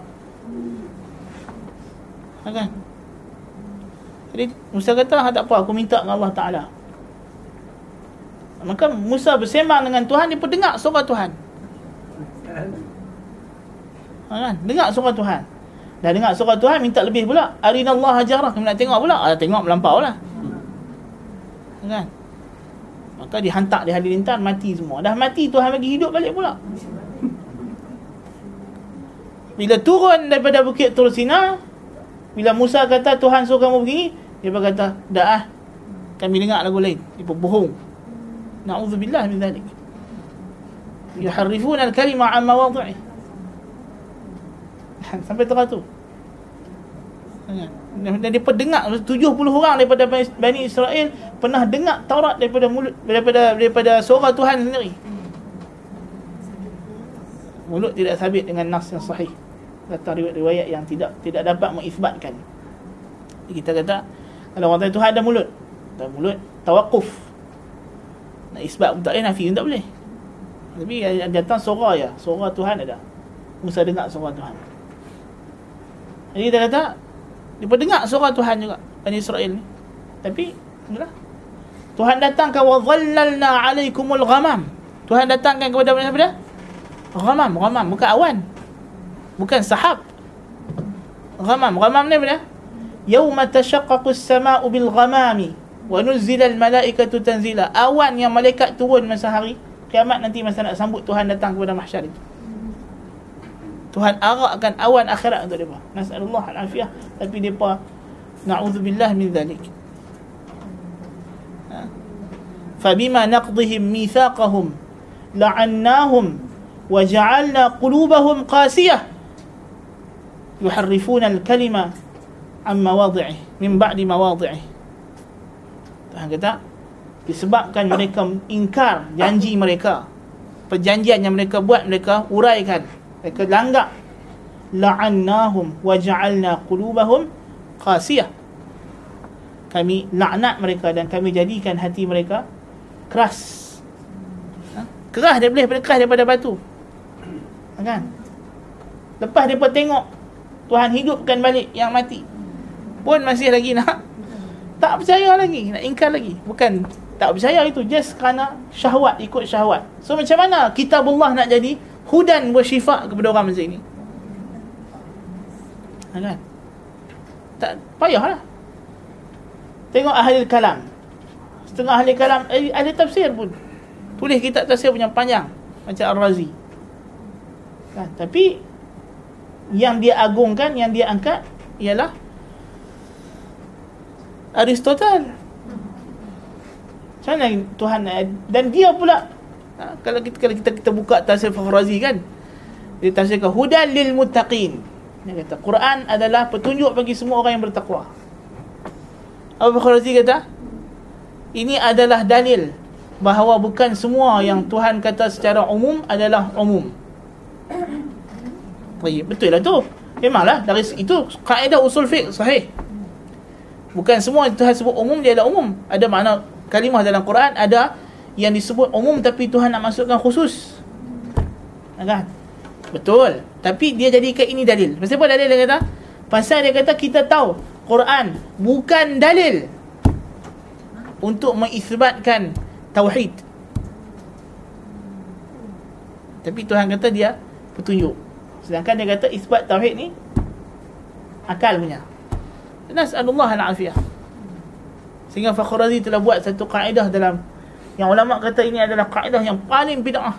Ha kan? Jadi Musa kata ha, tak apa aku minta dengan Allah Taala. Maka Musa bersembang dengan Tuhan dia pun dengar suara Tuhan ha, kan? Dengar surah Tuhan Dah dengar surah Tuhan Minta lebih pula Arinallah hajarah Kami nak tengok pula ah, Tengok melampau lah ha, Kan Maka dihantar di halilintar Mati semua. Dah mati Tuhan bagi hidup balik pula. Bila turun daripada bukit Tursina Bila Musa kata Tuhan suruh kamu begini Dia berkata Dah ah. Kami dengar lagu lain. Dia bohong. Na'udzubillah min dhalik. Yuharrifun al-kalima an mawadhi'i sampai terang tu dan dia dengar 70 orang daripada Bani Israel pernah dengar Taurat daripada mulut daripada daripada suara Tuhan sendiri. Mulut tidak sabit dengan nas yang sahih. Datang riwayat-riwayat yang tidak tidak dapat mengisbatkan. Kita kata kalau orang Tuhan ada mulut? Ada mulut. Tawakuf nak isbat pun tak boleh nafi pun tak boleh. Tapi yang datang suara ya, suara Tuhan ada. Musa dengar suara Tuhan. Jadi dia kata dia dengar suara Tuhan juga Bani Israel ni. Tapi itulah. Tuhan datangkan wa dhallalna alaikumul ghamam. Tuhan datangkan kepada siapa dia? Ghamam, ghamam bukan awan. Bukan sahab. Ghamam, ghamam ni apa dia? Yauma tashaqqaqu as-samaa'u bil ghamami wa nuzila al malaikatu tanzila. Awan yang malaikat turun masa hari kiamat nanti masa nak sambut Tuhan datang kepada mahsyar itu. Tuhan arahkan awan akhirat untuk mereka Nasalullah al-afiyah. Tapi mereka Na'udzubillah min dhalik. Ha? Fabima naqdihim mithaqahum La'annahum Waja'alna qulubahum qasiyah. Yuharrifuna al-kalima Amma wadi'ih Min ba'di ma wadi'ih Tuhan kata Disebabkan mereka ingkar Janji mereka Perjanjian yang mereka buat Mereka uraikan mereka langgar la'annahum wa ja'alna qulubahum qasiyah kami laknat mereka dan kami jadikan hati mereka keras. Ha? keras dia boleh keras daripada batu. Ha, kan? Lepas dia tengok Tuhan hidupkan balik yang mati pun masih lagi nak tak percaya lagi nak ingkar lagi. Bukan tak percaya itu just kerana syahwat ikut syahwat. So macam mana kitabullah nak jadi hudan bersyifa kepada orang macam ini. Ha, kan? Tak payahlah. Tengok ahli kalam. Setengah ahli kalam eh, ahli tafsir pun. Tulis kitab tafsir punya panjang macam Ar-Razi. Kan? Tapi yang dia agungkan yang dia angkat ialah Aristotle macam mana Tuhan eh, dan dia pula ha, kalau kita kalau kita kita buka tafsir Fakhrazi kan dia tafsirkan hudan lil muttaqin dia kata Quran adalah petunjuk bagi semua orang yang bertakwa Abu Fakhrazi kata ini adalah dalil bahawa bukan semua yang Tuhan kata secara umum adalah umum. Betul lah tu. Memanglah dari itu kaedah usul fiqh sahih. Bukan semua yang Tuhan sebut umum dia adalah umum. Ada makna kalimah dalam Quran ada yang disebut umum tapi Tuhan nak masukkan khusus. Kan? Betul. Tapi dia jadikan ini dalil. Pasal apa dalil dia kata? Pasal dia kata kita tahu Quran bukan dalil untuk mengisbatkan tauhid. Tapi Tuhan kata dia petunjuk. Sedangkan dia kata isbat tauhid ni akal punya. Nas'alullah al-afiyah. Sehingga Fakhrazi telah buat satu kaedah dalam yang ulama kata ini adalah kaedah yang paling bid'ah.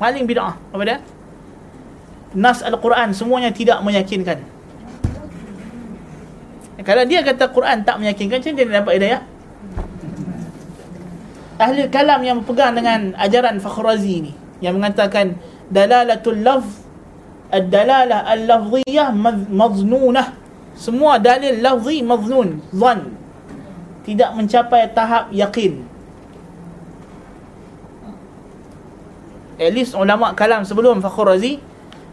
Paling bid'ah. Apa dia? Nas al-Quran semuanya tidak meyakinkan. Kalau dia kata Quran tak meyakinkan, macam dia dapat hidayah? Ahli kalam yang berpegang dengan ajaran Fakhrazi ni yang mengatakan dalalatul lafz ad-dalalah al-lafziyah maznunah semua dalil lafzi maznun zan tidak mencapai tahap yakin. At least ulama kalam sebelum Fakhrazi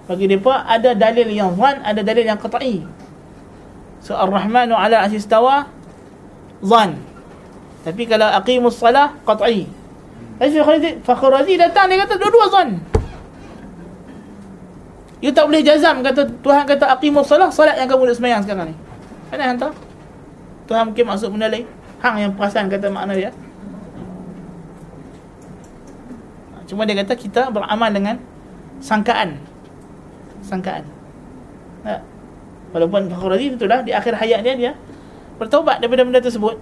bagi mereka ada dalil yang zan ada dalil yang qat'i. So Ar-Rahmanu ala asis tawa Zan Tapi kalau aqimus salah Qat'i. Fakhr Razi datang Dia kata dua-dua zan You tak boleh jazam kata Tuhan kata aqimus salah Salat yang kamu nak semayang sekarang ni. Mana hantar Tuhan mungkin maksud benda lain Hang yang perasan kata makna dia. Cuma dia kata kita beramal dengan Sangkaan. Sangkaan. Tak Walaupun Fakhr Razi itulah di akhir hayat dia dia bertaubat daripada benda tersebut.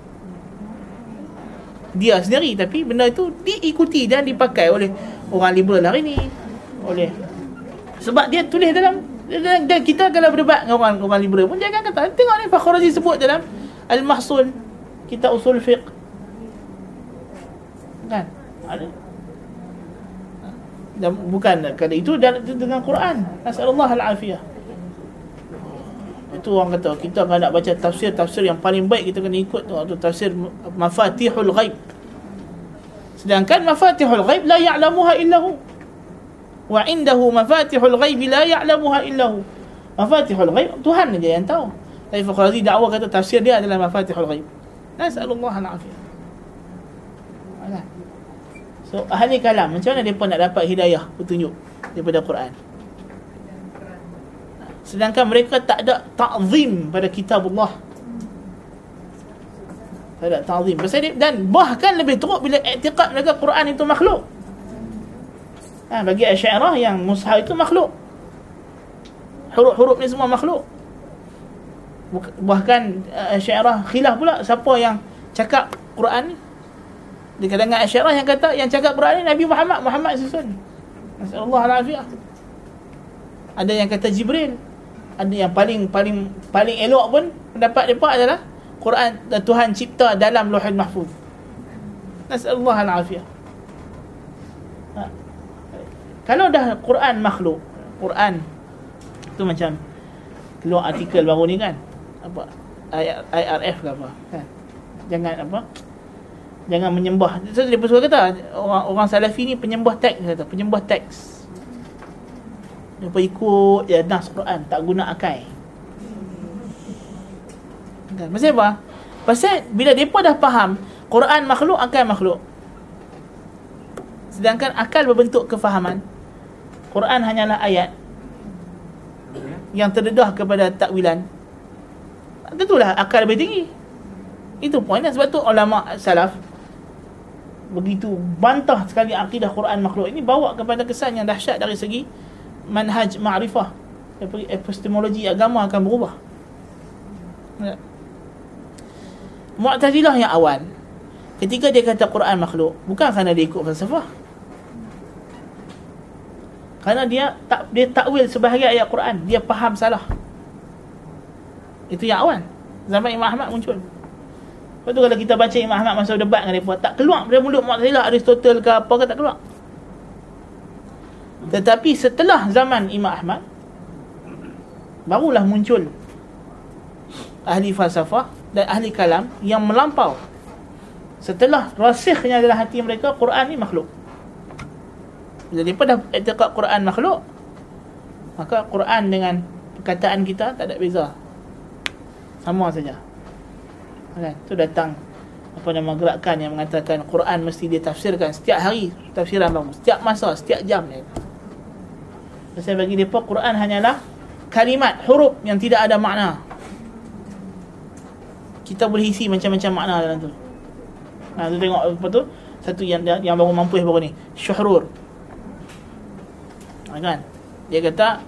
Dia sendiri tapi benda itu diikuti dan dipakai oleh orang liberal hari ni. Oleh. Sebab dia tulis dalam dan kita kalau berdebat dengan orang orang liberal pun jangan kata tengok ni Fakhr Razi sebut dalam Al-Mahsul kita usul fiqh. Kan? Ada. Dan bukan kata itu dengan Quran. Nasallahu al-afiyah. Itu orang kata kita kalau nak baca tafsir-tafsir yang paling baik kita kena ikut tu, tu tafsir mafatihul ghaib. Sedangkan mafatihul ghaib la ya'lamuha illa hu. Wa indahu mafatihul ghaib la ya'lamuha illa hu. Mafatihul ghaib Tuhan saja yang tahu. Tapi Fakhrazi dakwah kata tafsir dia adalah mafatihul ghaib nasallallahu al-afiyah So ahli kalam macam mana depa nak dapat hidayah petunjuk daripada Quran? Sedangkan mereka tak ada ta'zim pada kitab Allah tak ada ta'zim. Dan bahkan lebih teruk bila i'tiqad mereka Quran itu makhluk. Ha, bagi Asy'ariyah yang mushaf itu makhluk. Huruf-huruf ni semua makhluk bahkan uh, Asy'ariyah khilaf pula siapa yang cakap Quran ni. Di kalangan Asy'ariyah yang kata yang cakap Quran ni Nabi Muhammad. Muhammad susun. Nasallahu alaihi ada yang kata Jibril. Ada yang paling paling paling elok pun pendapat depa adalah Quran Tuhan cipta dalam Lauhul Mahfuz. Nasallahu alaihi ha. Kalau dah Quran makhluk, Quran tu macam keluar artikel baru ni kan. Apa? IRF ke apa? Kan? Jangan apa? Jangan menyembah. So, dia pun kata orang orang Salafi ni penyembah teks kata, penyembah teks. Dia ikut je nas Quran Tak guna akal kan? Pasal apa? Pasal bila mereka dah faham Quran makhluk, akal makhluk Sedangkan akal berbentuk kefahaman Quran hanyalah ayat Yang terdedah kepada takwilan Tentulah akal lebih tinggi. Itu poinnya Sebab tu ulama salaf Begitu bantah sekali akidah Quran makhluk ini Bawa kepada kesan yang dahsyat dari segi manhaj ma'rifah. Epistemologi agama akan berubah. Ya. Mu'tazilah yang awal ketika dia kata Quran makhluk bukan kerana dia ikut falsafah. Kerana dia tak dia takwil sebahagian ayat Quran dia faham salah itu yang awal zaman Imam Ahmad muncul Lepas tu kalau kita baca Imam Ahmad masa debat dengan dia tak keluar dari mulut Mu'tazilah Aristotle ke apa ke tak keluar tetapi setelah zaman Imam Ahmad barulah muncul ahli falsafah dan ahli kalam yang melampau setelah rasikhnya dalam hati mereka Quran ni makhluk. Jadi pada i'tiqad Quran makhluk maka Quran dengan perkataan kita tak ada beza. Sama saja. Kan? Tu datang apa nama gerakan yang mengatakan Quran mesti ditafsirkan setiap hari tafsiran baru setiap masa setiap jam dia. Saya bagi mereka Quran hanyalah kalimat, huruf yang tidak ada makna. Kita boleh isi macam-macam makna dalam tu. Ha, tu tengok apa tu? Satu yang yang baru mampu baru ni. Syuhrur. Ha, kan? Dia kata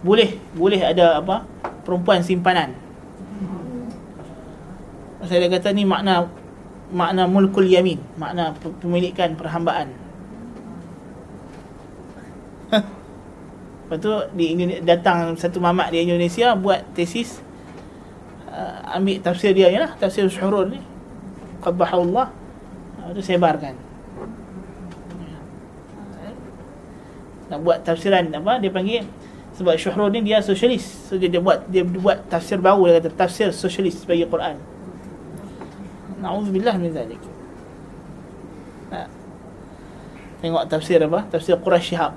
boleh boleh ada apa? Perempuan simpanan. Saya dia kata ni makna makna mulkul yamin, makna pemilikan perhambaan. Lepas tu di datang satu mamat di Indonesia buat tesis uh, ambil tafsir dia lah, tafsir Syuhrul ni. Qabbahullah. Uh, tu sebarkan. Nak buat tafsiran apa dia panggil sebab Syuhrul ni dia sosialis. So dia, dia buat dia buat tafsir baru dia kata tafsir sosialis bagi Quran. Nauzubillah min zalik. Tengok tafsir apa? Tafsir Quraisy Shihab.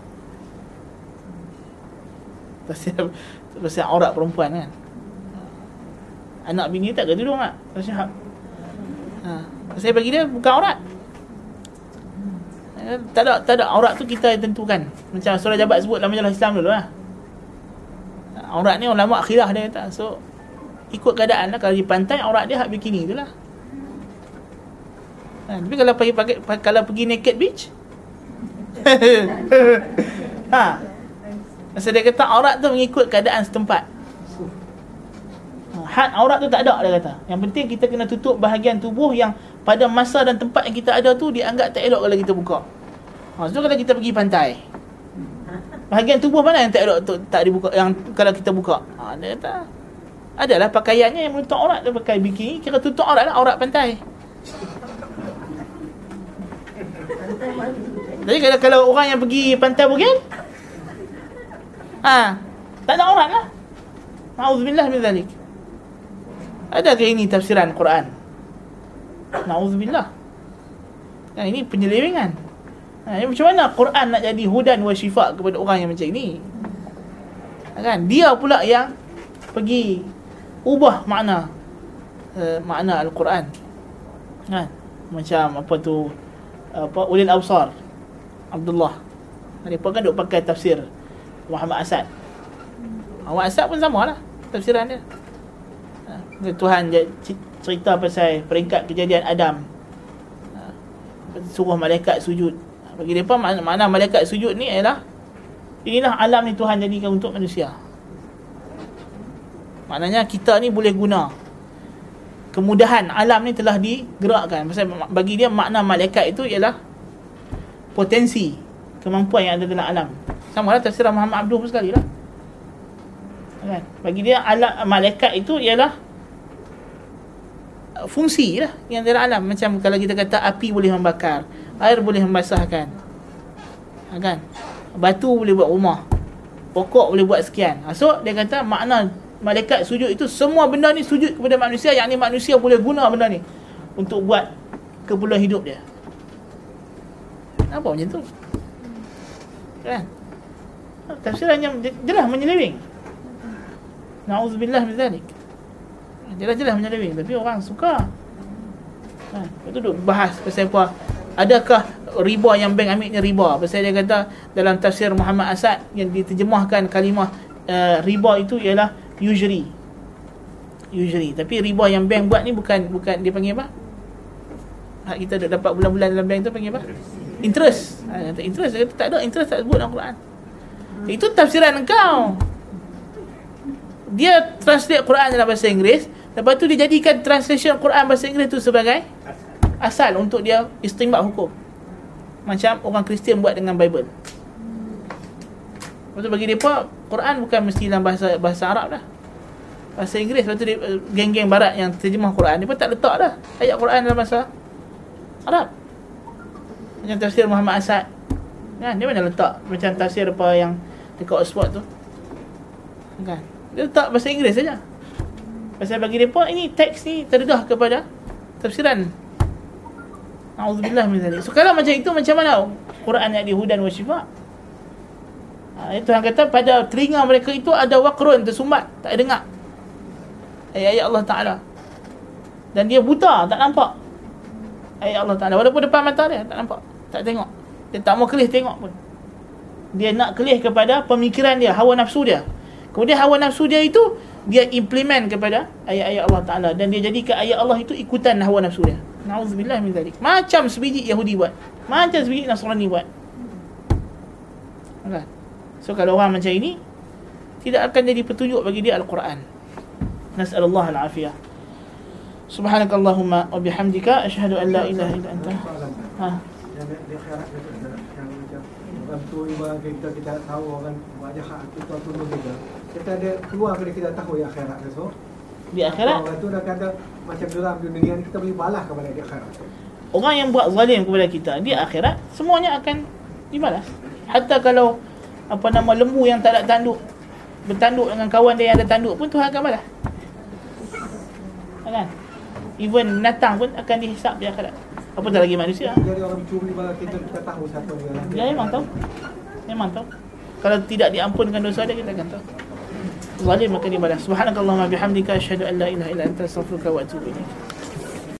Pasal pasal aurat perempuan kan? Anak bini tak ke tudung tak pasal ha. Saya bagi dia bukan aurat. Eh, tak ada tak ada. Aurat tu kita yang tentukan. Macam surah jabat sebut dalam majalah Islam dulu lah aurat ni ulama akhirah dia kata so ikut keadaan lah. Kalau di pantai aurat dia hak bikini tu lah ha, tapi kalau pergi pakai kalau pergi naked beach ha Masa dia kata aurat tu mengikut keadaan setempat. Had aurat tu tak ada dia kata. Yang penting kita kena tutup bahagian tubuh yang pada masa dan tempat yang kita ada tu dianggap tak elok kalau kita buka. Ha, so kalau kita pergi pantai. Bahagian tubuh mana yang tak elok tu, tak dibuka yang kalau kita buka? Ha, dia kata adalah pakaiannya yang menutup aurat dia pakai bikini kira tutup aurat lah aurat pantai. Jadi kalau kalau orang yang pergi pantai Bugil Ha, tak ada orang lah. Nauzubillah min zalik. Adakah ini tafsiran Quran? Nauzubillah. Nah, ini penyelewengan. Ha, macam mana Quran nak jadi hudan wa syifa kepada orang yang macam ini? Ha, kan? Dia pula yang pergi ubah makna uh, makna Al-Quran. Kan? Macam apa tu apa ulil absar Abdullah. Mereka kan duk pakai tafsir Muhammad Asad Awal asad pun sama lah tafsiran dia. Ha, Tuhan cerita pasal peringkat kejadian Adam. Ha, suruh malaikat sujud. Bagi mereka makna malaikat sujud ni ialah inilah alam ni Tuhan jadikan untuk manusia. Maknanya kita ni boleh guna kemudahan alam ni telah digerakkan. Pasal bagi dia makna malaikat itu ialah potensi kemampuan yang ada dalam alam. Sama lah tafsir Muhammad Abdul pun sekali lah. Kan? Bagi dia alam malaikat itu ialah fungsi lah yang dalam alam. Macam kalau kita kata api boleh membakar, air boleh membasahkan. Ha, kan? Batu boleh buat rumah. Pokok boleh buat sekian. Ha, so dia kata makna malaikat sujud itu semua benda ni sujud kepada manusia. Yang ni manusia boleh guna benda ni untuk buat keperluan hidup dia. Apa macam tu? Kan? Tafsirannya jelas menyeleweng. Na'udzubillah min zalik. Jelas-jelas menyeleweng tapi orang suka. Kan? Itu duk bahas pasal apa adakah riba yang bank ambil ni riba? Pasal dia kata dalam tafsir Muhammad Asad yang diterjemahkan kalimah uh, riba itu ialah usury usury tapi riba yang bank buat ni bukan bukan dia panggil apa? Hak kita dah dapat bulan-bulan dalam bank tu panggil apa? Interest. Ha, interest dia kata tak ada interest tak sebut dalam Quran. Itu tafsiran engkau. Dia translate Quran dalam bahasa Inggeris. Lepas tu dia jadikan translation Quran bahasa Inggeris tu sebagai asal untuk dia istimbat hukum. Macam orang Kristian buat dengan Bible. Lepas tu bagi dia Quran bukan mesti dalam bahasa bahasa Arab dah. Bahasa Inggeris lepas tu dia, eh, geng-geng barat yang terjemah Quran dia pun tak letak dah ayat Quran dalam bahasa Arab. Macam tafsir Muhammad Asad. Kan dia mana letak macam tafsir apa yang dekat Oxford tu? Kan? Dia letak bahasa Inggeris saja. Pasal bagi pun ini teks ni terdedah kepada tafsiran. A'udzubillah min zalik. So kalau macam itu macam mana Quran yang dihudan wa syifa? Ha, Tuhan kata pada telinga mereka itu ada wakrun tersumbat, tak dengar. Ayat-ayat Allah Ta'ala. Dan dia buta tak nampak. Ayat Allah Ta'ala. Walaupun depan mata dia tak nampak. Tak tengok. Dia tak mau kelih tengok pun. Dia nak kelih kepada pemikiran dia hawa nafsu dia. Kemudian hawa nafsu dia itu dia implement kepada ayat-ayat Allah Ta'ala. Dan dia jadikan ayat Allah itu ikutan hawa nafsu dia. Na'udzubillah min zalik. Macam sebiji Yahudi buat. Macam sebiji Nasrani buat. Okay. So kalau orang macam ini tidak akan jadi petunjuk bagi dia Al-Quran. Nas'alullah al-afiyah. Subhanakallahumma wa bihamdika asyhadu an la ilaha illa anta. Ha. Tentu ibarat kita kita tahu kan wajah kita tu juga Kita ada keluar dari kita tahu yang akhirat itu. Di akhirat? Orang tu dah kata macam dalam dunia ni kita boleh balas kepada di akhirat. Orang yang buat zalim kepada kita di akhirat semuanya akan dibalas. Hatta kalau apa nama lembu yang tak ada tanduk. Bertanduk dengan kawan dia yang ada tanduk pun Tuhan akan balas kan? Even binatang pun akan dihisap di akhirat. Apa tak lagi manusia? Jadi orang curi bala kita kita tahu siapa dia. Ya memang tahu. Memang tahu. Kalau tidak diampunkan dosa dia kita akan tahu. Zalim maka dibalas. Subhanakallahumma bihamdika asyhadu an la ilaha illa anta astaghfiruka wa atubu ilaik